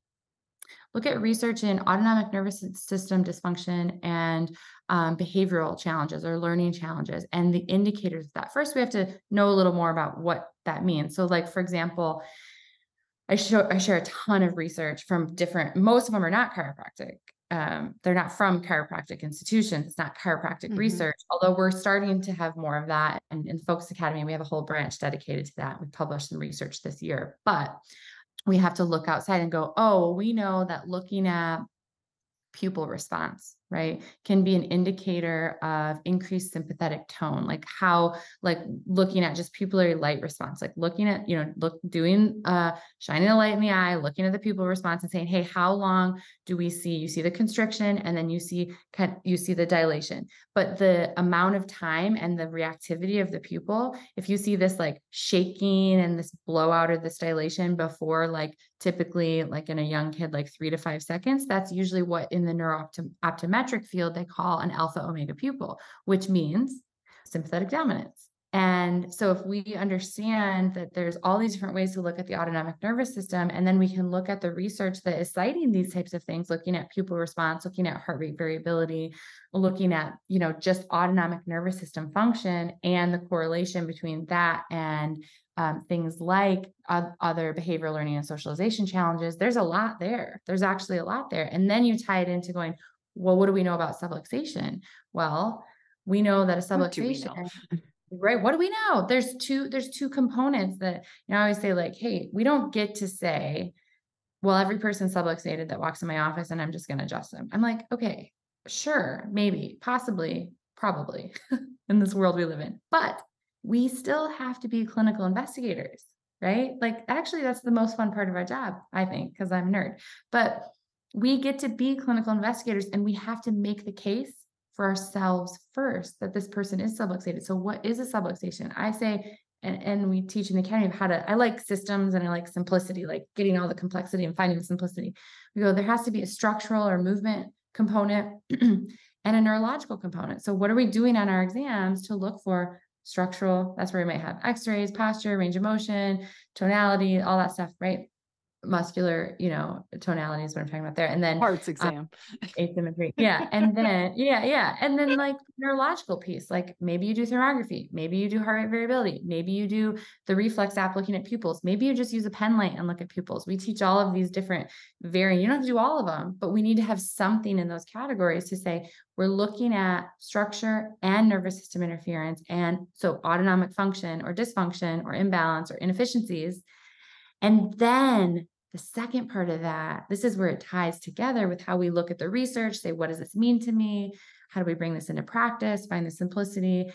look at research in autonomic nervous system dysfunction and um, behavioral challenges or learning challenges and the indicators of that. First, we have to know a little more about what that means. So, like for example, I show I share a ton of research from different. Most of them are not chiropractic. Um, they're not from chiropractic institutions. It's not chiropractic mm-hmm. research, although we're starting to have more of that. And in Focus Academy, we have a whole branch dedicated to that. We published some research this year, but we have to look outside and go, oh, well, we know that looking at pupil response right can be an indicator of increased sympathetic tone like how like looking at just pupillary light response like looking at you know look doing uh shining a light in the eye looking at the pupil response and saying hey how long do we see? You see the constriction and then you see you see the dilation. But the amount of time and the reactivity of the pupil if you see this like shaking and this blowout or this dilation before like typically like in a young kid like three to five seconds that's usually what in the neurooptometric field they call an alpha omega pupil which means sympathetic dominance. And so if we understand that there's all these different ways to look at the autonomic nervous system and then we can look at the research that is citing these types of things looking at pupil response looking at heart rate variability looking at you know just autonomic nervous system function and the correlation between that and um, things like other behavioral learning and socialization challenges, there's a lot there. There's actually a lot there. And then you tie it into going, well, what do we know about subluxation? Well, we know that a subluxation, right? What do we know? There's two, there's two components that you know, I always say, like, hey, we don't get to say, well, every person subluxated that walks in my office and I'm just going to adjust them. I'm like, okay, sure, maybe, possibly, probably in this world we live in. But we still have to be clinical investigators, right? Like, actually, that's the most fun part of our job, I think, because I'm a nerd. But we get to be clinical investigators and we have to make the case for ourselves first that this person is subluxated. So, what is a subluxation? I say, and, and we teach in the academy of how to, I like systems and I like simplicity, like getting all the complexity and finding the simplicity. We go, there has to be a structural or movement component and a neurological component. So, what are we doing on our exams to look for structural. That's where we might have x-rays, posture, range of motion, tonality, all that stuff, right? Muscular, you know, tonality is what I'm talking about there. And then parts um, exam, um, asymmetry. Yeah. And then, yeah, yeah. And then like neurological piece, like maybe you do thermography, maybe you do heart rate variability, maybe you do the reflex app looking at pupils, maybe you just use a pen light and look at pupils. We teach all of these different varying, you don't have to do all of them, but we need to have something in those categories to say, we're looking at structure and nervous system interference. And so autonomic function or dysfunction or imbalance or inefficiencies and then the second part of that, this is where it ties together with how we look at the research, say, what does this mean to me? How do we bring this into practice, find the simplicity?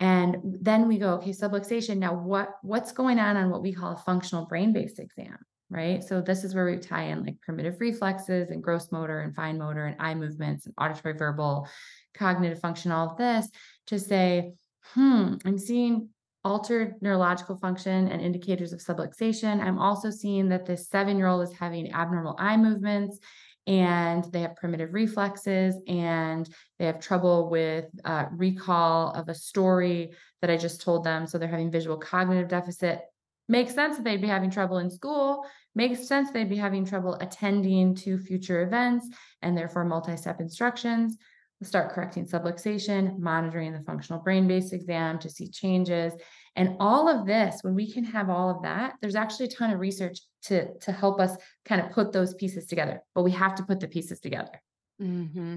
And then we go, okay, subluxation. Now, what what's going on on what we call a functional brain-based exam, right? So this is where we tie in like primitive reflexes and gross motor and fine motor and eye movements and auditory verbal, cognitive function, all of this to say, hmm, I'm seeing altered neurological function and indicators of subluxation. I'm also seeing that this seven year old is having abnormal eye movements and they have primitive reflexes and they have trouble with uh, recall of a story that I just told them. So they're having visual cognitive deficit. Makes sense that they'd be having trouble in school. Makes sense they'd be having trouble attending to future events and therefore multi step instructions start correcting subluxation, monitoring the functional brain based exam to see changes. And all of this, when we can have all of that, there's actually a ton of research to, to help us kind of put those pieces together, but we have to put the pieces together. Mm-hmm.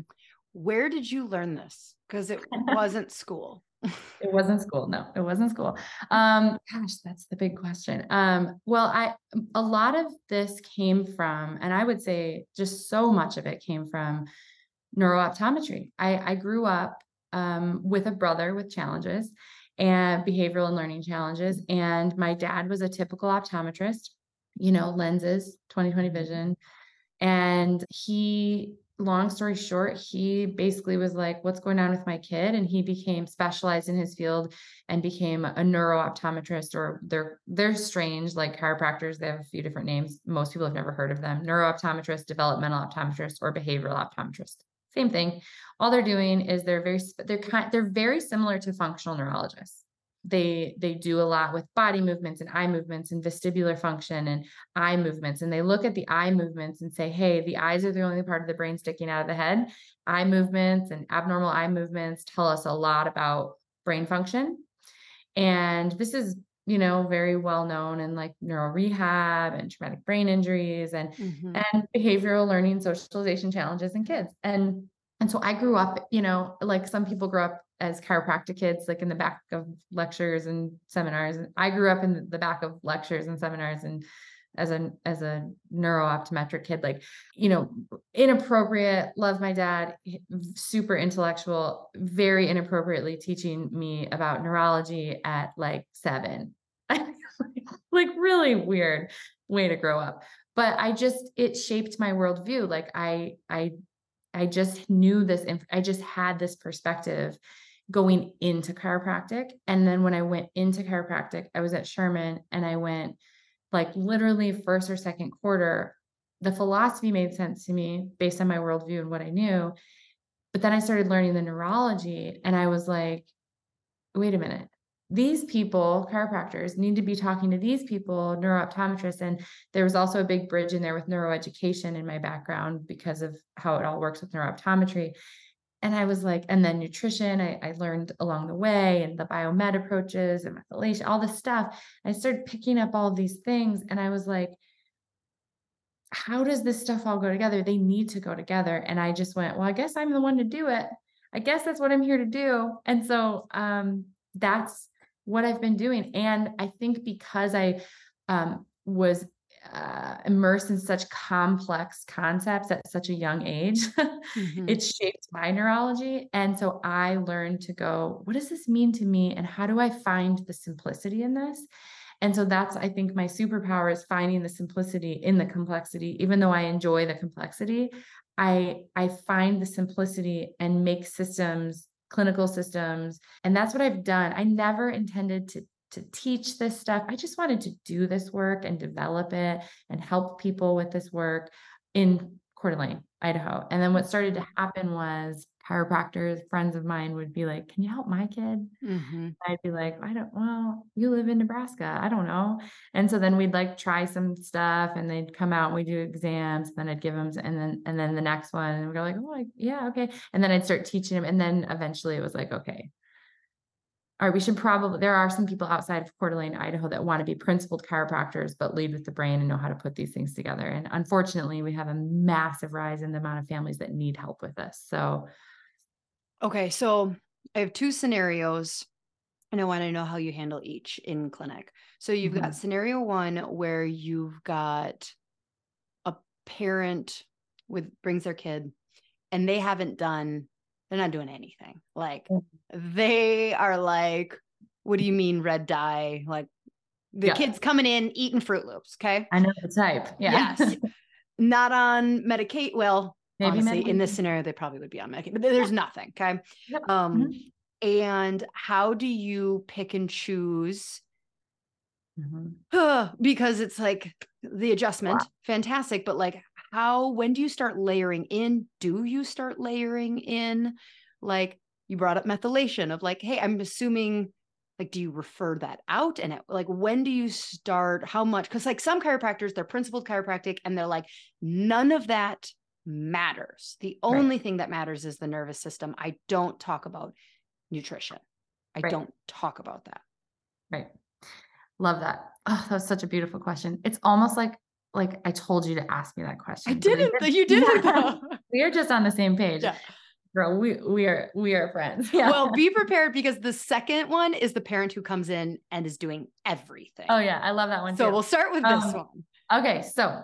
Where did you learn this? Because it wasn't school. it wasn't school. No, it wasn't school. Um, gosh, that's the big question. Um, well, I a lot of this came from, and I would say just so much of it came from neurooptometry. I, I grew up um, with a brother with challenges and behavioral and learning challenges. And my dad was a typical optometrist, you know, lenses, 2020 vision. And he long story short, he basically was like, What's going on with my kid? And he became specialized in his field and became a neurooptometrist, or they're they're strange, like chiropractors, they have a few different names. Most people have never heard of them. Neurooptometrist, developmental optometrist, or behavioral optometrist. Same thing. All they're doing is they're very they're kind they're very similar to functional neurologists. They they do a lot with body movements and eye movements and vestibular function and eye movements and they look at the eye movements and say hey the eyes are the only part of the brain sticking out of the head. Eye movements and abnormal eye movements tell us a lot about brain function. And this is you know very well known in like neural rehab and traumatic brain injuries and mm-hmm. and behavioral learning socialization challenges in kids and and so I grew up, you know, like some people grew up as chiropractic kids, like in the back of lectures and seminars. And I grew up in the back of lectures and seminars and as a as a neuro optometric kid, like, you know, inappropriate, love my dad, super intellectual, very inappropriately teaching me about neurology at like seven. like really weird way to grow up. But I just it shaped my worldview. Like I I I just knew this, I just had this perspective going into chiropractic. And then when I went into chiropractic, I was at Sherman and I went like literally first or second quarter. The philosophy made sense to me based on my worldview and what I knew. But then I started learning the neurology and I was like, wait a minute, these people, chiropractors, need to be talking to these people, neurooptometrists. And there was also a big bridge in there with neuroeducation in my background because of how it all works with neurooptometry. And I was like, and then nutrition, I, I learned along the way, and the biomed approaches and methylation, all this stuff. I started picking up all these things, and I was like, how does this stuff all go together? They need to go together. And I just went, well, I guess I'm the one to do it. I guess that's what I'm here to do. And so um, that's what I've been doing. And I think because I um, was uh, immersed in such complex concepts at such a young age, mm-hmm. it shaped my neurology. And so I learned to go, what does this mean to me? And how do I find the simplicity in this? And so that's, I think, my superpower is finding the simplicity in the complexity. Even though I enjoy the complexity, I I find the simplicity and make systems clinical systems. And that's what I've done. I never intended to to teach this stuff. I just wanted to do this work and develop it and help people with this work in Coeur d'Alene, Idaho. And then what started to happen was chiropractors, friends of mine would be like, Can you help my kid? Mm-hmm. I'd be like, I don't, well, you live in Nebraska. I don't know. And so then we'd like try some stuff and they'd come out and we do exams. And then I'd give them, and then, and then the next one, and we're like, Oh, yeah, okay. And then I'd start teaching them. And then eventually it was like, Okay, all right, we should probably, there are some people outside of Coeur d'Alene, Idaho that want to be principled chiropractors, but lead with the brain and know how to put these things together. And unfortunately, we have a massive rise in the amount of families that need help with this. So Okay, so I have two scenarios and I want to know how you handle each in clinic. So you've mm-hmm. got scenario one where you've got a parent with brings their kid and they haven't done they're not doing anything. Like they are like, what do you mean red dye? Like the yeah. kids coming in eating Froot Loops. Okay. I know the type. Yeah. Yes. not on Medicaid. Well, Maybe Honestly, in this scenario, they probably would be on medication, but there's nothing. Okay. Yep. Um, mm-hmm. and how do you pick and choose? Mm-hmm. because it's like the adjustment, wow. fantastic. But like, how, when do you start layering in? Do you start layering in? Like, you brought up methylation of like, hey, I'm assuming like do you refer that out and it, like when do you start how much because like some chiropractors they're principled chiropractic and they're like none of that matters. The only right. thing that matters is the nervous system. I don't talk about nutrition. I right. don't talk about that. Right. Love that. Oh, that was such a beautiful question. It's almost like like I told you to ask me that question. I didn't. Did, you didn't. we are just on the same page. Yeah. girl, we we are we are friends. Yeah. Well, be prepared because the second one is the parent who comes in and is doing everything. Oh yeah, I love that one. So too. we'll start with this um, one. Okay, so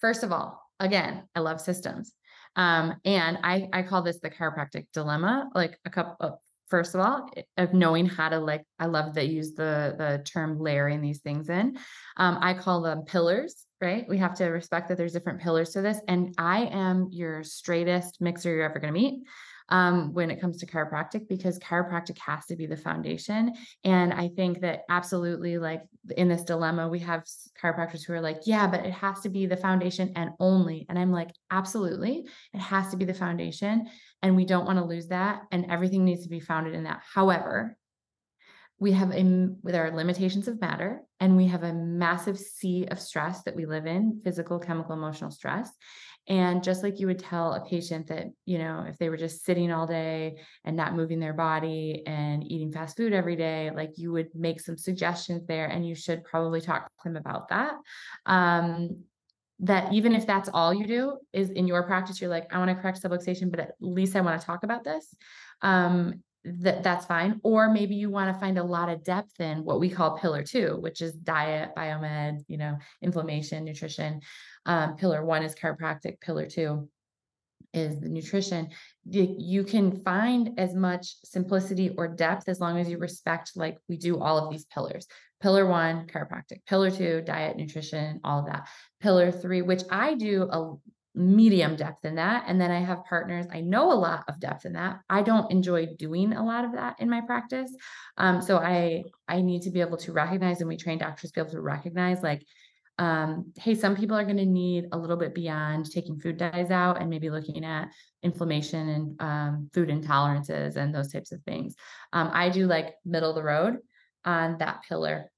first of all, again, I love systems. Um, and I I call this the chiropractic dilemma. Like a couple of, first of all, of knowing how to like, I love that you use the the term layering these things in. Um, I call them pillars right? We have to respect that there's different pillars to this. And I am your straightest mixer you're ever going to meet um, when it comes to chiropractic because chiropractic has to be the foundation. And I think that absolutely, like in this dilemma, we have chiropractors who are like, yeah, but it has to be the foundation and only. And I'm like, absolutely, it has to be the foundation. And we don't want to lose that. And everything needs to be founded in that. However, we have a there are limitations of matter and we have a massive sea of stress that we live in physical chemical emotional stress and just like you would tell a patient that you know if they were just sitting all day and not moving their body and eating fast food every day like you would make some suggestions there and you should probably talk to them about that um, that even if that's all you do is in your practice you're like i want to correct subluxation but at least i want to talk about this um, that that's fine. Or maybe you want to find a lot of depth in what we call pillar two, which is diet, biomed, you know, inflammation, nutrition. Um, pillar one is chiropractic. Pillar two is the nutrition. You can find as much simplicity or depth as long as you respect, like we do all of these pillars. Pillar one, chiropractic. Pillar two, diet, nutrition, all of that. Pillar three, which I do a medium depth in that. And then I have partners, I know a lot of depth in that. I don't enjoy doing a lot of that in my practice. Um, so I I need to be able to recognize, and we train doctors to be able to recognize like, um, hey, some people are going to need a little bit beyond taking food dyes out and maybe looking at inflammation and um, food intolerances and those types of things. Um, I do like middle of the road on that pillar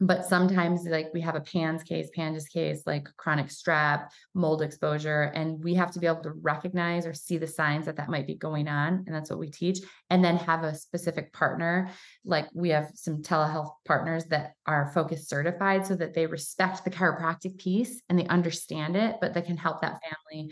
but sometimes like we have a PANS case, PANDAS case, like chronic strep, mold exposure, and we have to be able to recognize or see the signs that that might be going on. And that's what we teach. And then have a specific partner. Like we have some telehealth partners that are focus certified so that they respect the chiropractic piece and they understand it, but they can help that family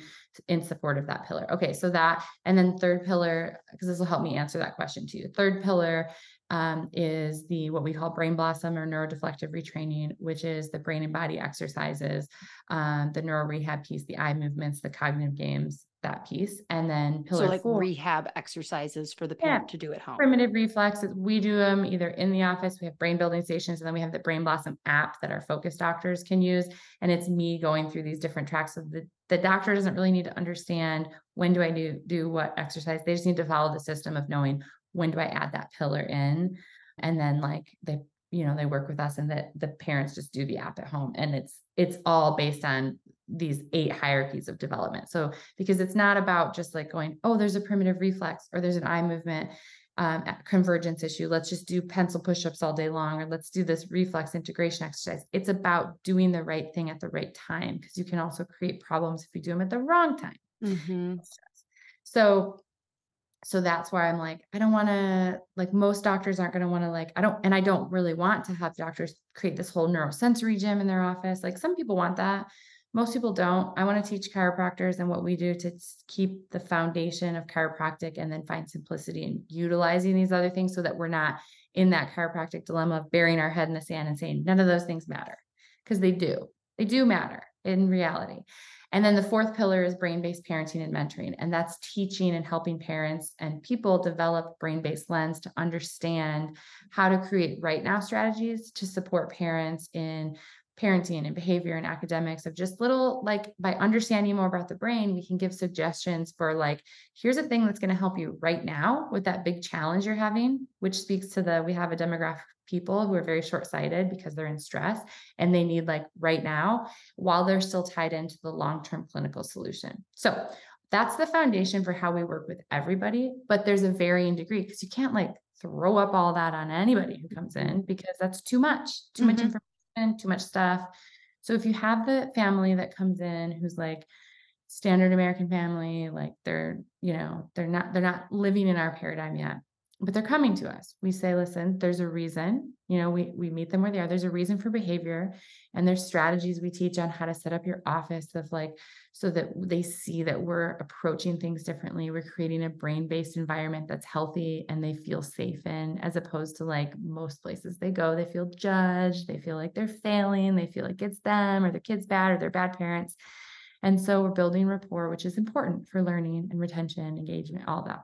in support of that pillar. Okay. So that, and then third pillar, because this will help me answer that question too. Third pillar um, is the what we call brain blossom or neurodeflective retraining, which is the brain and body exercises, um, the neuro rehab piece, the eye movements, the cognitive games, that piece. And then pillar so like four, rehab exercises for the parent yeah, to do at home. Primitive reflexes. We do them either in the office. We have brain building stations, and then we have the Brain Blossom app that our focus doctors can use. And it's me going through these different tracks So the the doctor doesn't really need to understand when do I do do what exercise. They just need to follow the system of knowing when do I add that pillar in? And then like they, you know, they work with us and that the parents just do the app at home. And it's it's all based on these eight hierarchies of development. So because it's not about just like going, oh, there's a primitive reflex or there's an eye movement um, convergence issue. Let's just do pencil push-ups all day long, or let's do this reflex integration exercise. It's about doing the right thing at the right time because you can also create problems if you do them at the wrong time. Mm-hmm. So so that's why I'm like, I don't want to, like, most doctors aren't going to want to, like, I don't, and I don't really want to have doctors create this whole neurosensory gym in their office. Like, some people want that. Most people don't. I want to teach chiropractors and what we do to keep the foundation of chiropractic and then find simplicity in utilizing these other things so that we're not in that chiropractic dilemma of burying our head in the sand and saying none of those things matter because they do. They do matter in reality. And then the fourth pillar is brain based parenting and mentoring. And that's teaching and helping parents and people develop brain based lens to understand how to create right now strategies to support parents in parenting and behavior and academics of just little like by understanding more about the brain we can give suggestions for like here's a thing that's going to help you right now with that big challenge you're having which speaks to the we have a demographic people who are very short-sighted because they're in stress and they need like right now while they're still tied into the long-term clinical solution. So that's the foundation for how we work with everybody, but there's a varying degree because you can't like throw up all that on anybody who comes in because that's too much, too mm-hmm. much information, too much stuff. So if you have the family that comes in who's like standard American family, like they're, you know, they're not they're not living in our paradigm yet but they're coming to us. We say, listen, there's a reason, you know, we, we meet them where they are. There's a reason for behavior and there's strategies we teach on how to set up your office of like, so that they see that we're approaching things differently. We're creating a brain-based environment that's healthy and they feel safe in, as opposed to like most places they go, they feel judged. They feel like they're failing. They feel like it's them or their kids bad or they're bad parents. And so we're building rapport, which is important for learning and retention, engagement, all that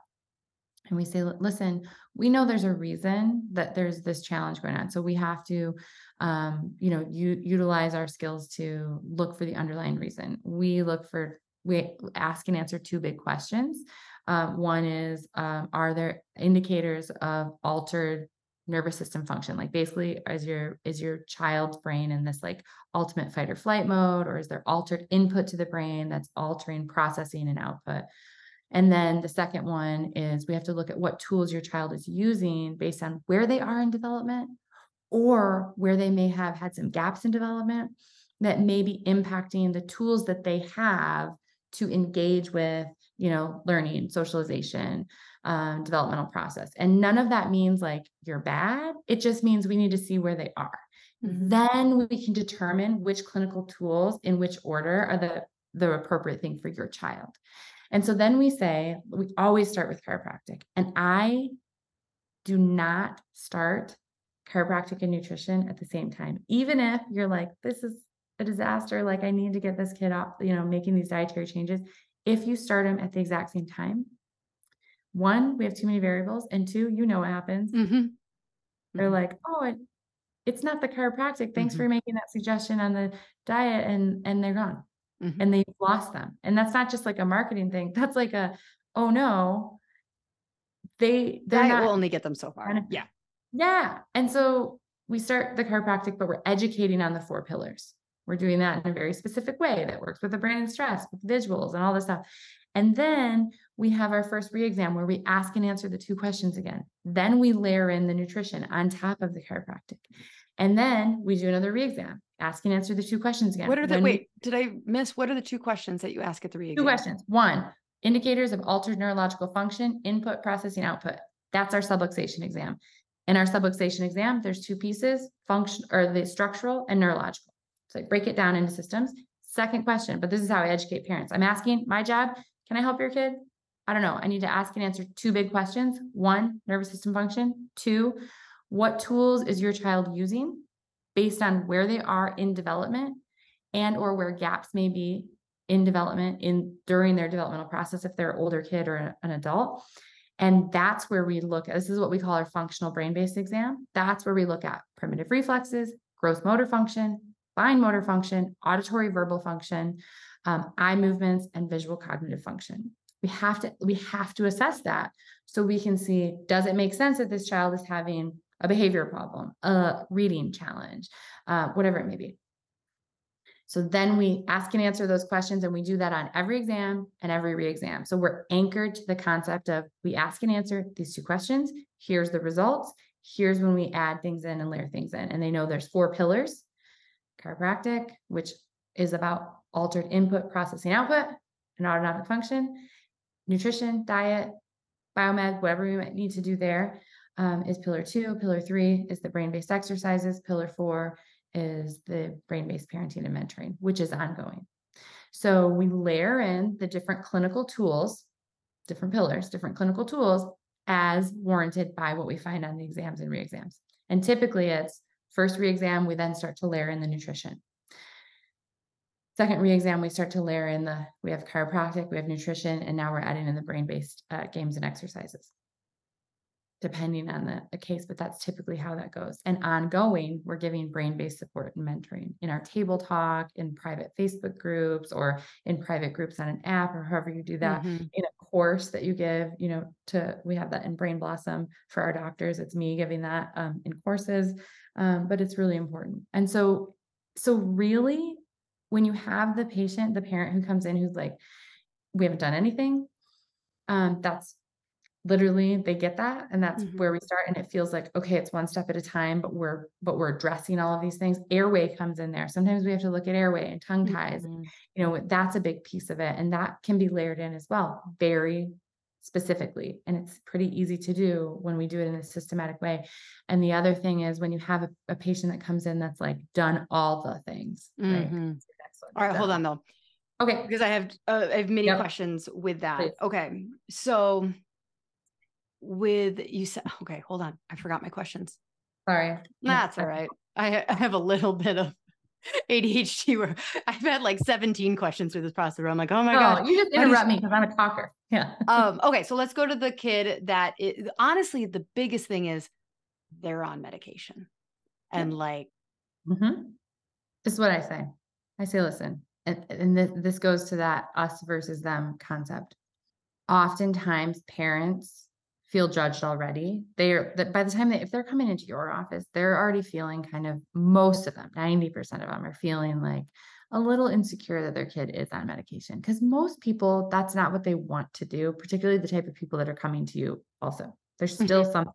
and we say, listen, we know there's a reason that there's this challenge going on. So we have to, um, you know, u- utilize our skills to look for the underlying reason. We look for, we ask and answer two big questions. Um, one is, um, are there indicators of altered nervous system function? Like basically, is your is your child's brain in this like ultimate fight or flight mode, or is there altered input to the brain that's altering processing and output? And then the second one is we have to look at what tools your child is using based on where they are in development or where they may have had some gaps in development that may be impacting the tools that they have to engage with, you know, learning, socialization, um, developmental process. And none of that means like you're bad. It just means we need to see where they are. Mm-hmm. Then we can determine which clinical tools in which order are the the appropriate thing for your child. And so then we say, we always start with chiropractic. And I do not start chiropractic and nutrition at the same time. Even if you're like, this is a disaster, like I need to get this kid off, you know, making these dietary changes. If you start them at the exact same time, one, we have too many variables. And two, you know what happens. Mm-hmm. They're mm-hmm. like, oh, it, it's not the chiropractic. Thanks mm-hmm. for making that suggestion on the diet. And and they're gone mm-hmm. and they've lost them. And that's not just like a marketing thing. That's like a, oh no, they that will only get them so far. Kind of, yeah. Yeah. And so we start the chiropractic, but we're educating on the four pillars. We're doing that in a very specific way that works with the brain and stress, with visuals and all this stuff. And then we have our first re-exam where we ask and answer the two questions again. Then we layer in the nutrition on top of the chiropractic. And then we do another re-exam ask and answer the two questions again. What are the, when, wait, did I miss, what are the two questions that you ask at the re Two questions. One, indicators of altered neurological function, input, processing, output. That's our subluxation exam. In our subluxation exam, there's two pieces, function or the structural and neurological. So I break it down into systems. Second question, but this is how I educate parents. I'm asking my job, can I help your kid? I don't know. I need to ask and answer two big questions. One, nervous system function. Two, what tools is your child using based on where they are in development and or where gaps may be in development in during their developmental process if they're an older kid or an adult. And that's where we look at this is what we call our functional brain-based exam. That's where we look at primitive reflexes gross motor function fine motor function auditory verbal function um, eye movements and visual cognitive function. We have to we have to assess that so we can see does it make sense that this child is having a behavior problem, a reading challenge, uh, whatever it may be. So then we ask and answer those questions, and we do that on every exam and every re-exam. So we're anchored to the concept of we ask and answer these two questions. Here's the results. Here's when we add things in and layer things in. And they know there's four pillars chiropractic, which is about altered input, processing, output, and autonomic function, nutrition, diet, biomed, whatever we might need to do there um, is pillar two. Pillar three is the brain based exercises. Pillar four is the brain based parenting and mentoring, which is ongoing. So we layer in the different clinical tools, different pillars, different clinical tools as warranted by what we find on the exams and re-exams. And typically it's first re-exam, we then start to layer in the nutrition. Second re-exam, we start to layer in the, we have chiropractic, we have nutrition, and now we're adding in the brain-based uh, games and exercises depending on the, the case, but that's typically how that goes. And ongoing, we're giving brain based support and mentoring in our table talk, in private Facebook groups, or in private groups on an app, or however you do that, mm-hmm. in a course that you give, you know, to we have that in Brain Blossom for our doctors. It's me giving that um, in courses, um, but it's really important. And so, so really, when you have the patient, the parent who comes in who's like, we haven't done anything, um, that's literally they get that and that's mm-hmm. where we start and it feels like okay it's one step at a time but we're but we're addressing all of these things airway comes in there sometimes we have to look at airway and tongue ties mm-hmm. you know that's a big piece of it and that can be layered in as well very specifically. And it's pretty easy to do when we do it in a systematic way. And the other thing is when you have a, a patient that comes in that's like done all the things. Right? Mhm. All right, hold on though, Okay. because I have uh, I have many Yep. questions with that. Please. Okay, so with you said okay, hold on, I forgot my questions. Sorry. That's all right. I, I have a little bit of ADHD where I've had like 17 questions through this process. Where I'm like, oh my Oh, god. you just How do you- interrupt me because I'm a talker. Yeah. Um, okay, so let's go to the kid that honestly the biggest thing is they're on medication, and like Mhm. This is what I say. I say, listen, and, and this, this goes to that us versus them concept. Oftentimes, parents feel judged already. They're that by the time they, if they're coming into your office, they're already feeling kind of most of them, 90% of them are feeling like a little insecure that their kid is on medication. Because most people, that's not what they want to do, particularly the type of people that are coming to you also. There's still something.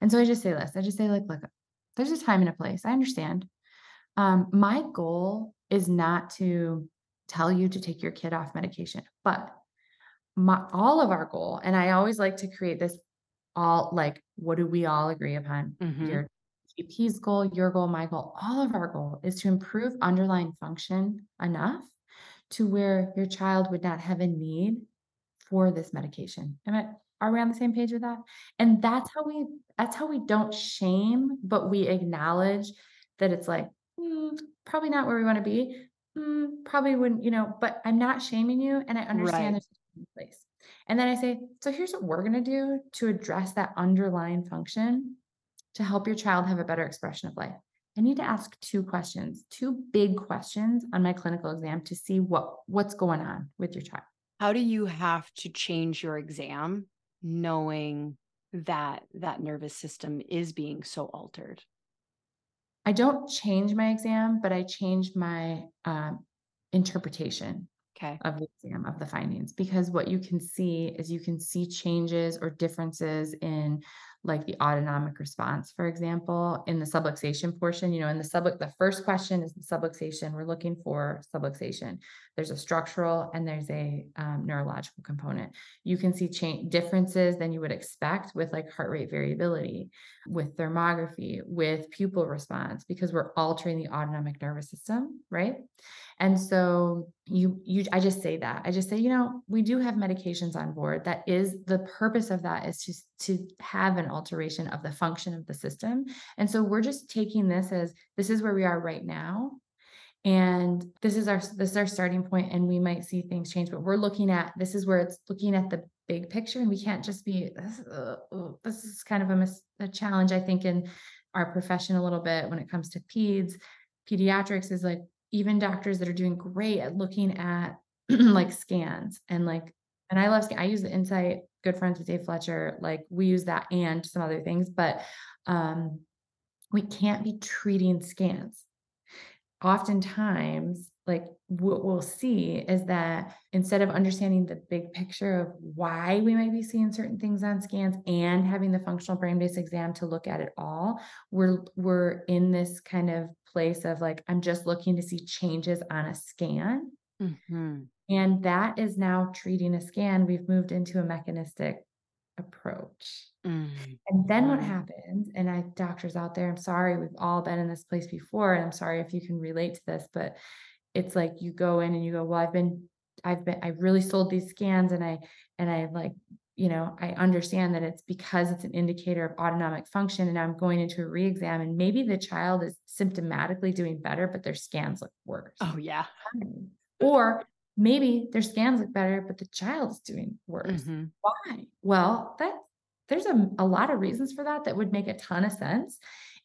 And so I just say this. I just say, like, look, there's a time and a place. I understand. Um, my goal is not to tell you to take your kid off medication, but my all of our goal, and I always like to create this all like, what do we all agree upon? Mhm. Your GP's goal, your goal, my goal, all of our goal is to improve underlying function enough to where your child would not have a need for this medication. Am I are we on the same page with that? And that's how we that's how we don't shame, but we acknowledge that it's like, "Hmm, probably not where we want to be. Hmm, probably wouldn't, you know, but I'm not shaming you and I understand Right. there's and place. And then I say, so here's what we're going to do to address that underlying function to help your child have a better expression of life. I need to ask two questions, two big questions on my clinical exam to see what what's going on with your child. how do you have to change your exam knowing that that nervous system is being so altered? I don't change my exam, but I change my um, interpretation Okay. of the exam of the findings because what you can see is you can see changes or differences in like the autonomic response for example in the subluxation portion you know in the sub the first question is the subluxation we're looking for subluxation. There's a structural and there's a um, neurological component. You can see change differences than you would expect with like heart rate variability with thermography with pupil response because we're altering the autonomic nervous system right? And so you you I just say that. I just say, you know, we do have medications on board. That is the purpose of that is just to have an alteration of the function of the system. And so we're just taking this as this is where we are right now. And this is our this is our starting point and we might see things change, but we're looking at this is where it's looking at the big picture and we can't just be this, uh, uh, this is kind of a, mis- a challenge I think in our profession a little bit when it comes to peds pediatrics is like even doctors that are doing great at looking at like scans and like and I love I use the insight good friends with Dave Fletcher like we use that and some other things but um we can't be treating scans. Oftentimes like what we'll see is that instead of understanding the big picture of why we might be seeing certain things on scans and having the functional brain based exam to look at it all we're we're in this kind of place of like i'm just looking to see changes on a scan Mhm. and that is now treating a scan we've moved into a mechanistic approach Mm. and then what happens, and I doctors out there, I'm sorry, we've all been in this place before, and I'm sorry if you can relate to this, but it's like you go in and you go, well, I've been, I've been, I really sold these scans and I, and I like, you know, I understand that it's because it's an indicator of autonomic function and I'm going into a re-exam and maybe the child is symptomatically doing better, but their scans look worse. Oh yeah. Or maybe their scans look better, but the child's doing worse Mhm. why? Well, that there's a, a lot of reasons for that that would make a ton of sense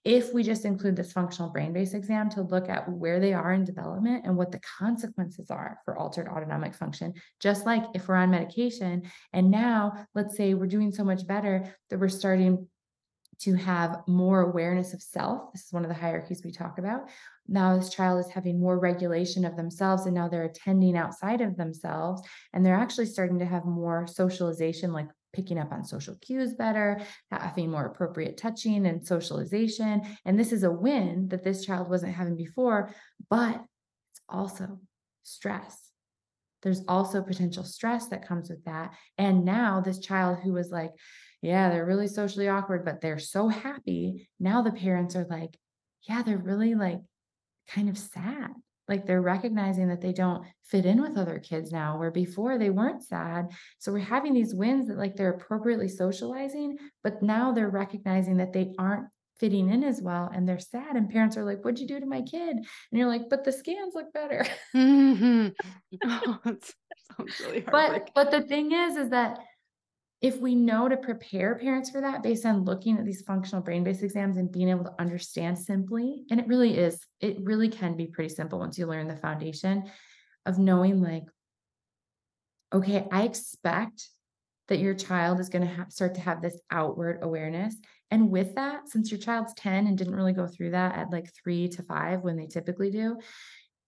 if we just include this functional brain based exam to look at where they are in development and what the consequences are for altered autonomic function. Just like if we're on medication and now let's say we're doing so much better that we're starting to have more awareness of self. This is one of the hierarchies we talk about. Now, this child is having more regulation of themselves, and now they're attending outside of themselves, and they're actually starting to have more socialization, like picking up on social cues better, having more appropriate touching and socialization. And this is a win that this child wasn't having before, but it's also stress. there's also potential stress that comes with that. And now this child who was like, yeah, they're really socially awkward, but they're so happy. Now the parents are like, yeah, they're really like kind of sad. Like they're recognizing that they don't fit in with other kids now, where before they weren't sad. So we're having these wins that like they're appropriately socializing, but now they're recognizing that they aren't fitting in as well and they're sad and parents are like what'd you do to my kid and you're like but the scans look better mm-hmm. oh, really but but the thing is is that if we know to prepare parents for that based on looking at these functional brain based exams and being able to understand simply and it really is it really can be pretty simple once you learn the foundation of knowing like okay i expect that your child is going to start to have this outward awareness. And with that, since your child's 10 and didn't really go through that at like three to five when they typically do,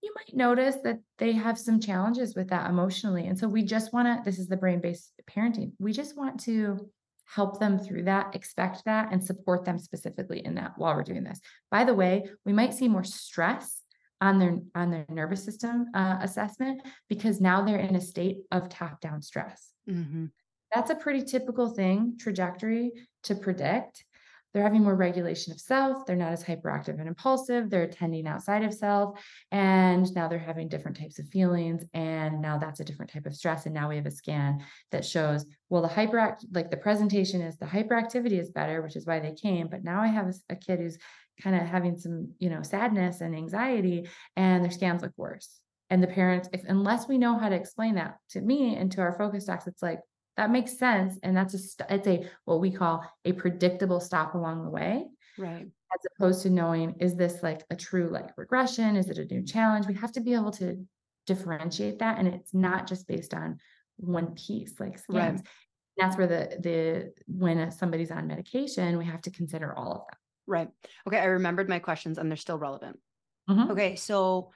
you might notice that they have some challenges with that emotionally. And so we just want to, this is the brain based parenting, we just want to help them through that, expect that, and support them specifically in that while we're doing this. By the way, we might see more stress on their on their nervous system uh, assessment because now they're in a state of top down stress. Mm-hmm. That's a pretty typical thing trajectory to predict they're having more regulation of self. They're not as hyperactive and impulsive. They're attending outside of self. And now they're having different types of feelings. And now that's a different type of stress. And now we have a scan that shows, well, the hyperact, like the presentation is the hyperactivity is better, which is why they came. But now I have a, a kid who's kind of having some, you know, sadness and anxiety, and their scans look worse. And the parents, if unless we know how to explain that to me and to our focus docs, it's like, that makes sense and that's a st- it's a what we call a predictable stop along the way right. as opposed to knowing is this like a true like regression? Is it a new challenge? We have to be able to differentiate that and it's not just based on one piece like scans. Right. that's where the the when somebody's on medication we have to consider all of that. Right. Okay i remembered my questions and they're still relevant. Mm-hmm. okay so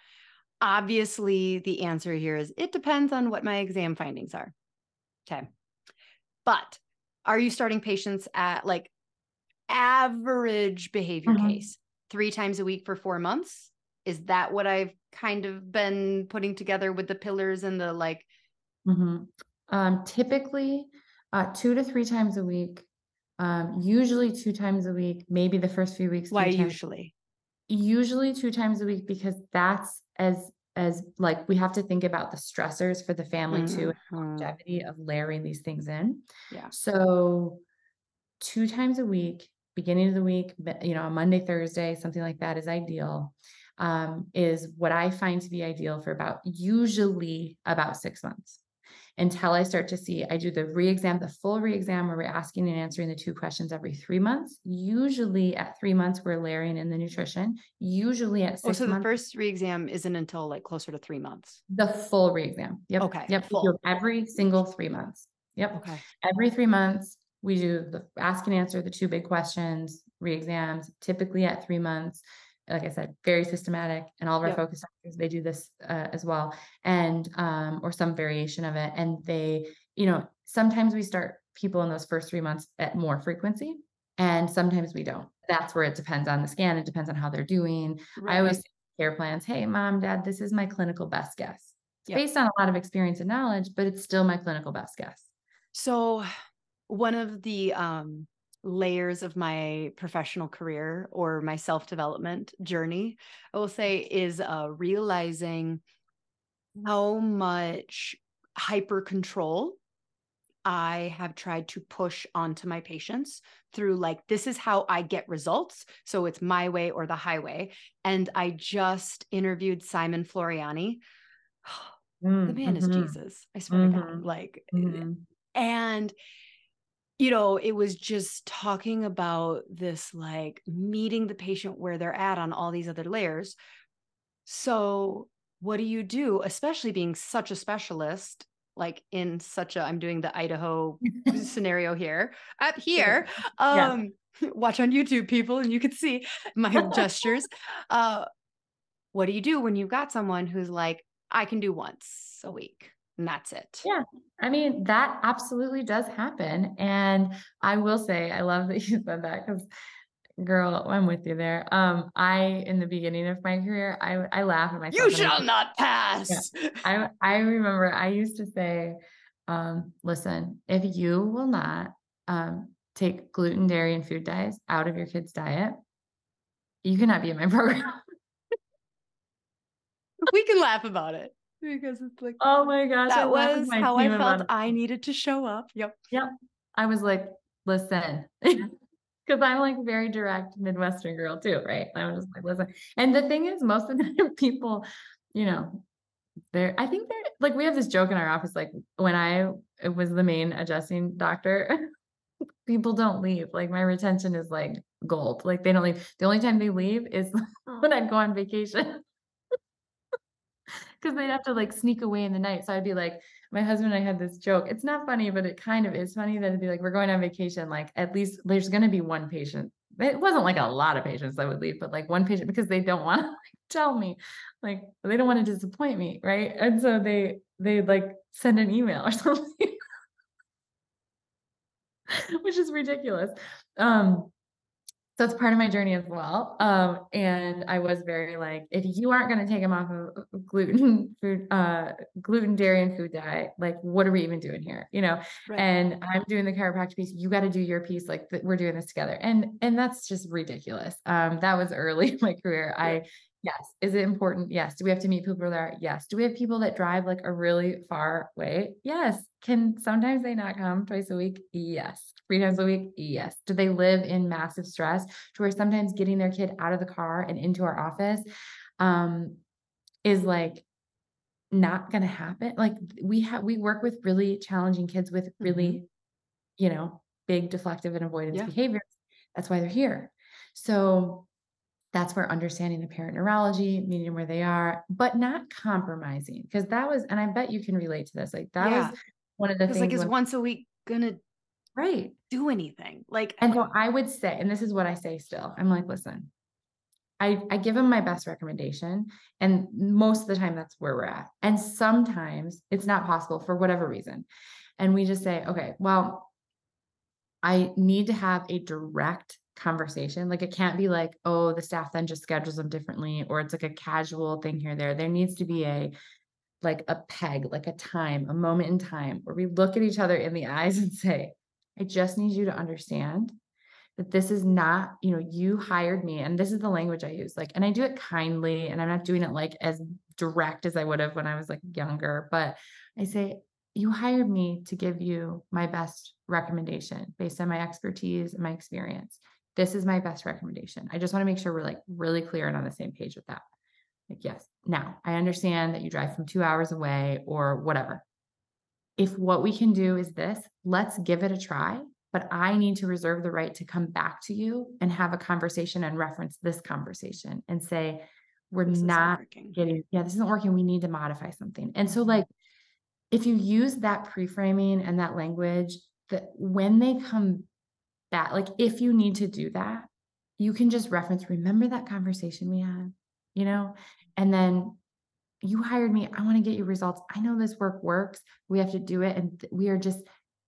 obviously the answer here is it depends on what my exam findings are. Okay but are you starting patients at like average behavior mm-hmm. case three times a week for four months? Is that what I've kind of been putting together with the pillars and the like? Mm-hmm. Um, typically, uh, two to three times a week. Um, usually two times a week, maybe the first few weeks. Why usually? Usually two times a week because that's as as like we have to think about the stressors for the family mm-hmm. too longevity of layering these things in. Yeah. So two times a week beginning of the week you know a monday thursday something like that is ideal um, is what i find to be ideal for about usually about six months until I start to see, I do the re-exam, the full re-exam where we're asking and answering the two questions every three months. Usually at three months, we're layering in the nutrition. Usually at oh, six oh, so months, the first re-exam isn't until like closer to three months. The full re-exam. Yep. Okay. Yep. Every single three months. Yep. Okay. Every three months, we do the ask and answer the two big questions, re-exams, typically at three months like I said, very systematic, and all of our yep. focus doctors they do this uh, as well, and um, or some variation of it. And they, you know, sometimes we start people in those first three months at more frequency, and sometimes we don't. That's where it depends on the scan. It depends on how they're doing. Right. I always care plans. Hey, mom, dad, this is my clinical best guess. It's yep. based on a lot of experience and knowledge, but it's still my clinical best guess. So, one of the um layers of my professional career or my self development journey, I will say, is uh, realizing how much hyper control I have tried to push onto my patients through like, this is how I get results. So it's my way or the highway. And I just interviewed Simon Floreani. Mm, the man mm-hmm. is Jesus. I swear mm-hmm. to God. Mm-hmm. Like, mm-hmm. and you know, it was just talking about this like meeting the patient where they're at on all these other layers. So, what do you do, especially being such a specialist? Like in such a, I'm doing the Idaho scenario here, up here. Um, yeah. watch on YouTube, people, and you can see my gestures. Uh, what do you do when you've got someone who's like, I can do once a week? And that's it. Yeah. I mean, that absolutely does happen. And I will say, I love that you said that because girl, I'm with you there. Um, I in the beginning of my career, I I laugh at myself. You and I shall not pass. I I remember I used to say, um, listen, if you will not um take gluten, dairy, and food dyes out of your kid's diet, you cannot be in my program. we can laugh about it because it's like Oh my gosh. I that with was how I felt. I needed to show up. Yep. Yep i was like, listen, because I'm like very direct Midwestern girl too, right? I was just like, listen. And the thing is, most of the time people, you know, they're, I think they're like, we have this joke in our office, like when I was the main adjusting doctor, people don't leave. Like my retention is like gold. Like they don't leave. The only time they leave is when I'd go on vacation. Because they'd have to like sneak away in the night. So I'd be like, my husband and I had this joke. It's not funny, but it kind of is funny that it'd be like, we're going on vacation. Like, at least there's going to be one patient. It wasn't like a lot of patients that would leave, but like one patient because they don't want to like, tell me, like, they don't want to disappoint me. Right. And so they, they like send an email or something, which is ridiculous. Um, so it's part of my journey as well. Um, and I was very like, if you aren't going to take them off of gluten, food, uh, gluten, dairy, and food diet, like, what are we even doing here? You know, Right. and I'm doing the chiropractic piece. You got to do your piece. Like th- we're doing this together. And, and that's just ridiculous. Um, that was early in my career. I, yes. Is it important? Yes. Do we have to meet people there? Yes. Do we have people that drive like a really far way? Yes. Can sometimes they not come twice a week? Yes. Three times a week? Yes. Do they live in massive stress to where sometimes getting their kid out of the car and into our office, um, is like not going to happen. Like we have, we work with really challenging kids with really, you know, big deflective and avoidance Yeah. behaviors. That's why they're here. So that's where understanding the parent neurology, meeting where they are, but not compromising. Because that was, and I bet you can relate to this. Like that Yeah. was one of the Because things. like is when- once a week gonna right. do anything? Like And so I would say, and this is what I say still, I'm like, listen, I, I give them my best recommendation. And most of the time that's where we're at. And sometimes it's not possible for whatever reason. And we just say, okay, well, I need to have a direct conversation. Like it can't be like, oh, the staff then just schedules them differently, or it's like a casual thing here, there. There needs to be a like a peg, like a time, a moment in time where we look at each other in the eyes and say, I just need you to understand that this is not, you know, you hired me and this is the language I use. Like, and I do it kindly and I'm not doing it like as direct as I would have when I was like younger, but I say, you hired me to give you my best recommendation based on my expertise and my experience. This is my best recommendation. I just want to make sure we're like really clear and on the same page with that. Like, yes, now I understand that you drive from two hours away or whatever. If what we can do is this, let's give it a try. But I need to reserve the right to come back to you and have a conversation and reference this conversation and say, we're this isn't getting, yeah, this isn't working. We need to modify something. And so, Mhm. like, if you use that pre-framing and that language, that when they come back, like, if you need to do that, you can just reference, remember that conversation we had, you know? And then you hired me. I want to get you results. I know this work works. We have to do it. And th- we are just,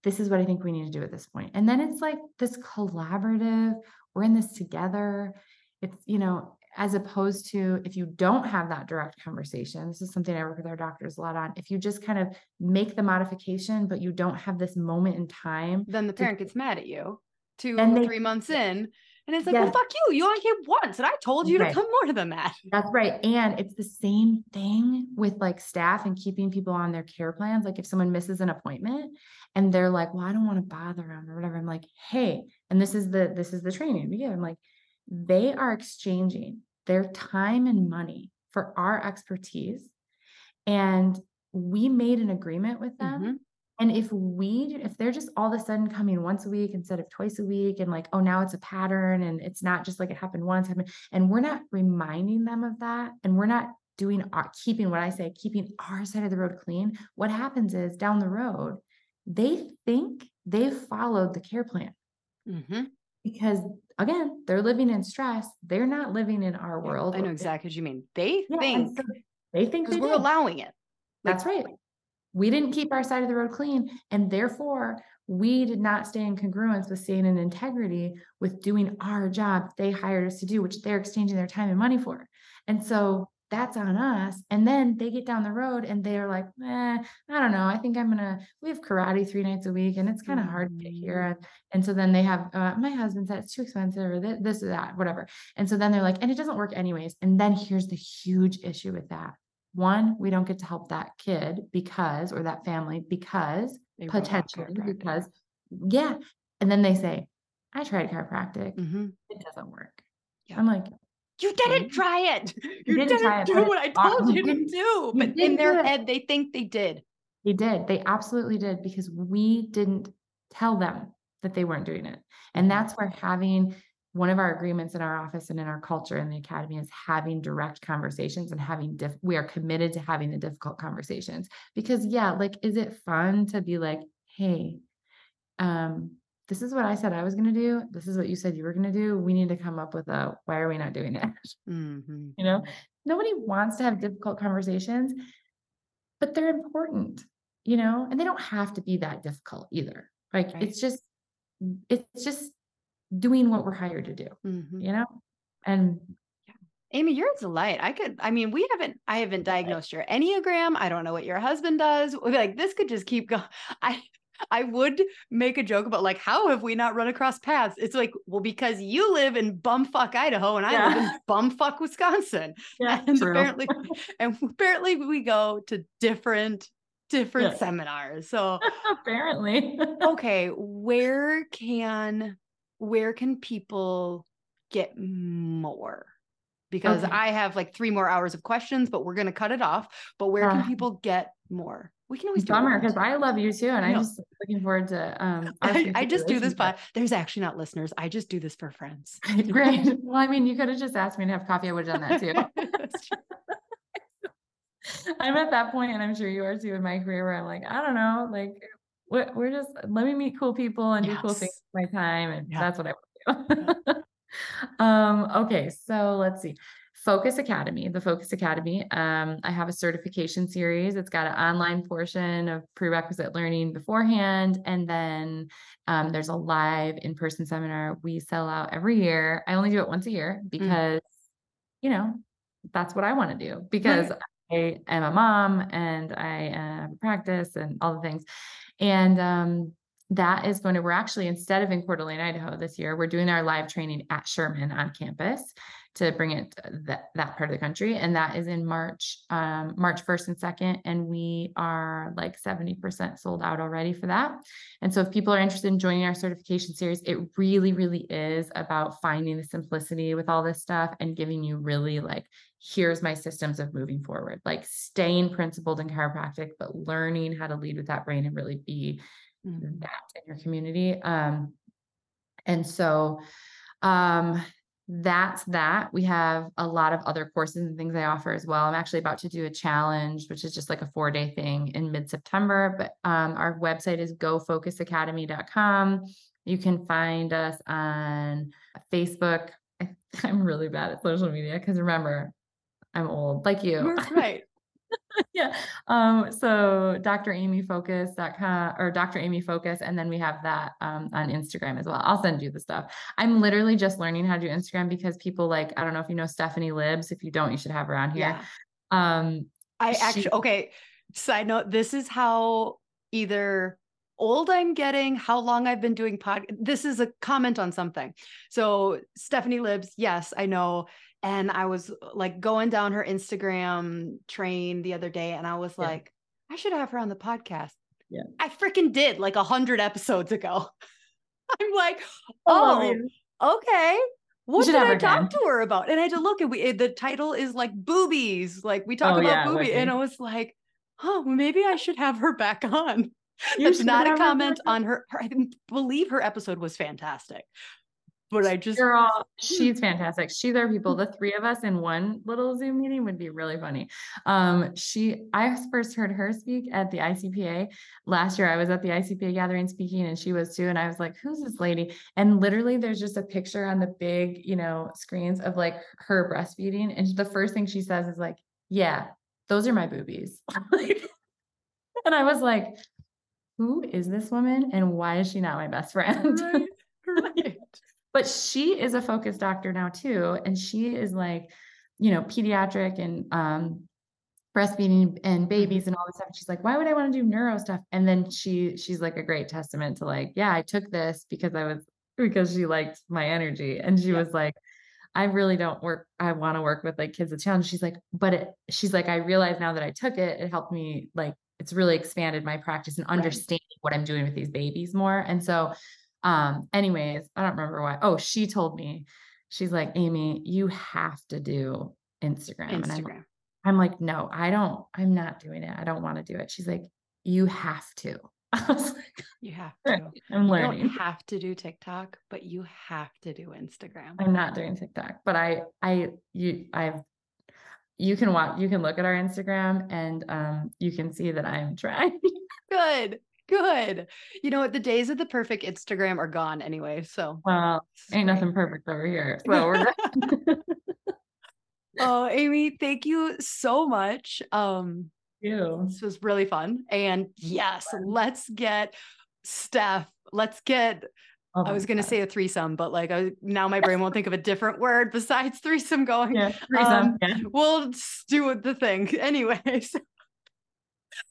this is what I think we need to do at this point. And then it's like this collaborative, we're in this together. It's, you know, as opposed to if you don't have that direct conversation, this is something I work with our doctors a lot on. If you just kind of make the modification, but you don't have this moment in time, Then the to- parent gets mad at you two, they- three months in. And it's like, well, fuck you. You only came once. And I told you Right. to come more than that. That's right. And it's the same thing with like staff and keeping people on their care plans. Like if someone misses an appointment and they're like, well, I don't want to bother them or whatever. I'm like, hey, and this is the this is the training we give. I'm like, they are exchanging their time and money for our expertise. And we made an agreement with them. Mhm. And if we, if they're just all of a sudden coming once a week instead of twice a week, and like, oh, now it's a pattern and it's not just like it happened once, happened, and we're not reminding them of that, and we're not doing our, keeping what I say, keeping our side of the road clean, what happens is down the road, they think they've followed the care plan Mhm. because again, they're living in stress. They're not living in our world. I know exactly what you mean. They Yeah, think so they think they we're did. allowing it. That's right. We didn't keep our side of the road clean. And therefore, we did not stay in congruence with staying in integrity with doing our job they hired us to do, which they're exchanging their time and money for. And so that's on us. And then they get down the road and they're like, eh, I don't know. I think I'm gonna. We have karate three nights a week, and it's kind of mm-hmm. hard to get here. And, and so then they have uh, my husband said it's too expensive, or this, this or that, whatever. And so then they're like, and it doesn't work anyways. And then here's the huge issue with that. One, we don't get to help that kid because, or that family because they potentially because, yeah. And then they say, I tried chiropractic, mm-hmm. it doesn't work. Yeah. I'm like, you didn't try it. You, didn't, didn't do what I told you to do. But in their head, they think they did. They did. They absolutely did because we didn't tell them that they weren't doing it. And mm-hmm. that's where having one of our agreements in our office and in our culture in the academy is having direct conversations and having diff- we are committed to having the difficult conversations because yeah like is it fun to be like hey um this is what I said I was going to do. This is what you said you were going to do. We need to come up with a why are we not doing it? Mm-hmm. You know, nobody wants to have difficult conversations, but they're important, you know, and they don't have to be that difficult either. Like right. it's just, it's just doing what we're hired to do, mm-hmm. you know? And Amy, you're a delight. I could, I mean, we haven't, I haven't diagnosed your Enneagram. I don't know what your husband does. Like this could just keep going. I, I would make a joke about like, how have we not run across paths? It's like, well, because you live in bumfuck Idaho and I yeah. live in bumfuck Wisconsin. Yeah, and true. apparently, and apparently we go to different different yeah. seminars. So apparently. okay, where can where can people get more? Because okay. I have like three more hours of questions, but we're gonna cut it off. But where uh, can people get more? we can always do bummer because I love you too, and I'm just looking forward to. Um, I, I just do this, but there's actually not listeners. I just do this for friends. Great. Well, I mean, you could have just asked me to have coffee. I would have done that too. I'm at that point, and I'm sure you are too in my career, where I'm like, I don't know, like we're, we're just let me meet cool people and yes. do cool things with my time, and yeah. that's what I want to do. Um, okay, so let's see. Focus Academy, the Focus Academy. Um, I have a certification series. It's got an online portion of prerequisite learning beforehand. And then um, there's a live in person seminar we sell out every year. I only do it once a year mm. because, mm. you know, that's what I want to do because right. I am a mom and I have a practice and all the things. And um, that is going to, we're actually, instead of in Coeur d'Alene, Idaho this year, we're doing our live training at Sherman on campus to bring it to that, that part of the country. And that is in March, um, March 1st and 2nd. And we are like 70% sold out already for that. And so if people are interested in joining our certification series, it really, really is about finding the simplicity with all this stuff and giving you really like, here's my systems of moving forward, like staying principled in chiropractic, but learning how to lead with that brain and really be mm-hmm. that in your community. Um, and so um that's that. We have a lot of other courses and things I offer as well. I'm actually about to do a challenge, which is just like a four day thing in mid September. But um, our website is gofocusacademy.com. You can find us on Facebook. I'm really bad at social media because remember, I'm old like you. right. yeah. Um, so dramyfocus.com or Dr. Amy Focus. And then we have that um, on Instagram as well. I'll send you the stuff. I'm literally just learning how to do Instagram because people like, I don't know if you know Stephanie Libs. If you don't, you should have her on here. Yeah. Um, I she- actually, okay. Side note, this is how either old I'm getting, how long I've been doing pod. This is a comment on something. So Stephanie Libs, yes, I know and I was uh, like going down her Instagram train the other day, and I was yeah. like, I should have her on the podcast. Yeah. I freaking did like a hundred episodes ago. I'm like, oh, okay. What did I talk again. to her about? And I had to look and we eh, the title is like boobies. Like we talk oh, about yeah, boobies. And I was like, oh, maybe I should have her back on. That's not a comment on her, her. I believe her episode was fantastic but I just girl, she's fantastic. She's our people. The three of us in one little Zoom meeting would be really funny. Um, she I first heard her speak at the ICPA last year. I was at the ICPA gathering speaking, and she was too. And I was like, "Who's this lady?" And literally, there's just a picture on the big, you know, screens of like her breastfeeding, and the first thing she says is like, "Yeah, those are my boobies." and I was like, who is this woman and why is she not my best friend? Right, right. But she is a focus doctor now too. And she is like, you know, pediatric and um, breastfeeding and mm-hmm. babies and all this stuff. She's like, why would I want to do neuro stuff? And then she she's like a great testament to like, yeah, I took this because I was because she liked my energy. And she yeah. was like, I really don't work. I want to work with like kids with challenges. She's like, but it, she's like, I realize now that I took it, it helped me like, it's really expanded my practice and understanding right. what I'm doing with these babies more. And so, um, anyways, I don't remember why. Oh, she told me, she's like, Amy, you have to do Instagram. Instagram. And I'm, I'm like, no, I don't, I'm not doing it. I don't want to do it. She's like, you have to. I was like, you have to. I'm learning. You don't have to do TikTok, but you have to do Instagram. I'm not doing TikTok, but I, I, you, I've, you can watch, you can look at our Instagram and um, you can see that I'm trying. Good, good. You know what? The days of the perfect Instagram are gone anyway. So, well, ain't nothing perfect over here. So we're oh, Amy, thank you so much. Um, you. This was really fun. And yes, let's get Steph. Let's get Oh I was going to say a threesome, but like I, now my brain won't think of a different word besides threesome going. Yeah, threesome. Um, yeah. We'll do the thing anyways.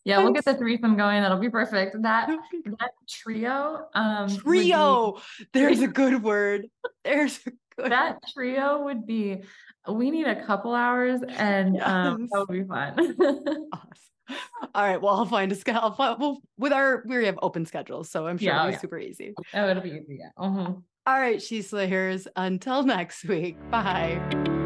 Yeah, we'll get the threesome going. That'll be perfect. That that trio. Um, trio. Be, There's a good word. There's a good that word. trio would be we need a couple hours and yes. um, that would be fun. awesome. All right. Well, I'll find a schedule. Well, with our, we have open schedules, so I'm sure yeah, it'll be yeah. super easy. Oh, it'll be easy. Yeah. Uh-huh. All right, She Slayers. Until next week. Bye.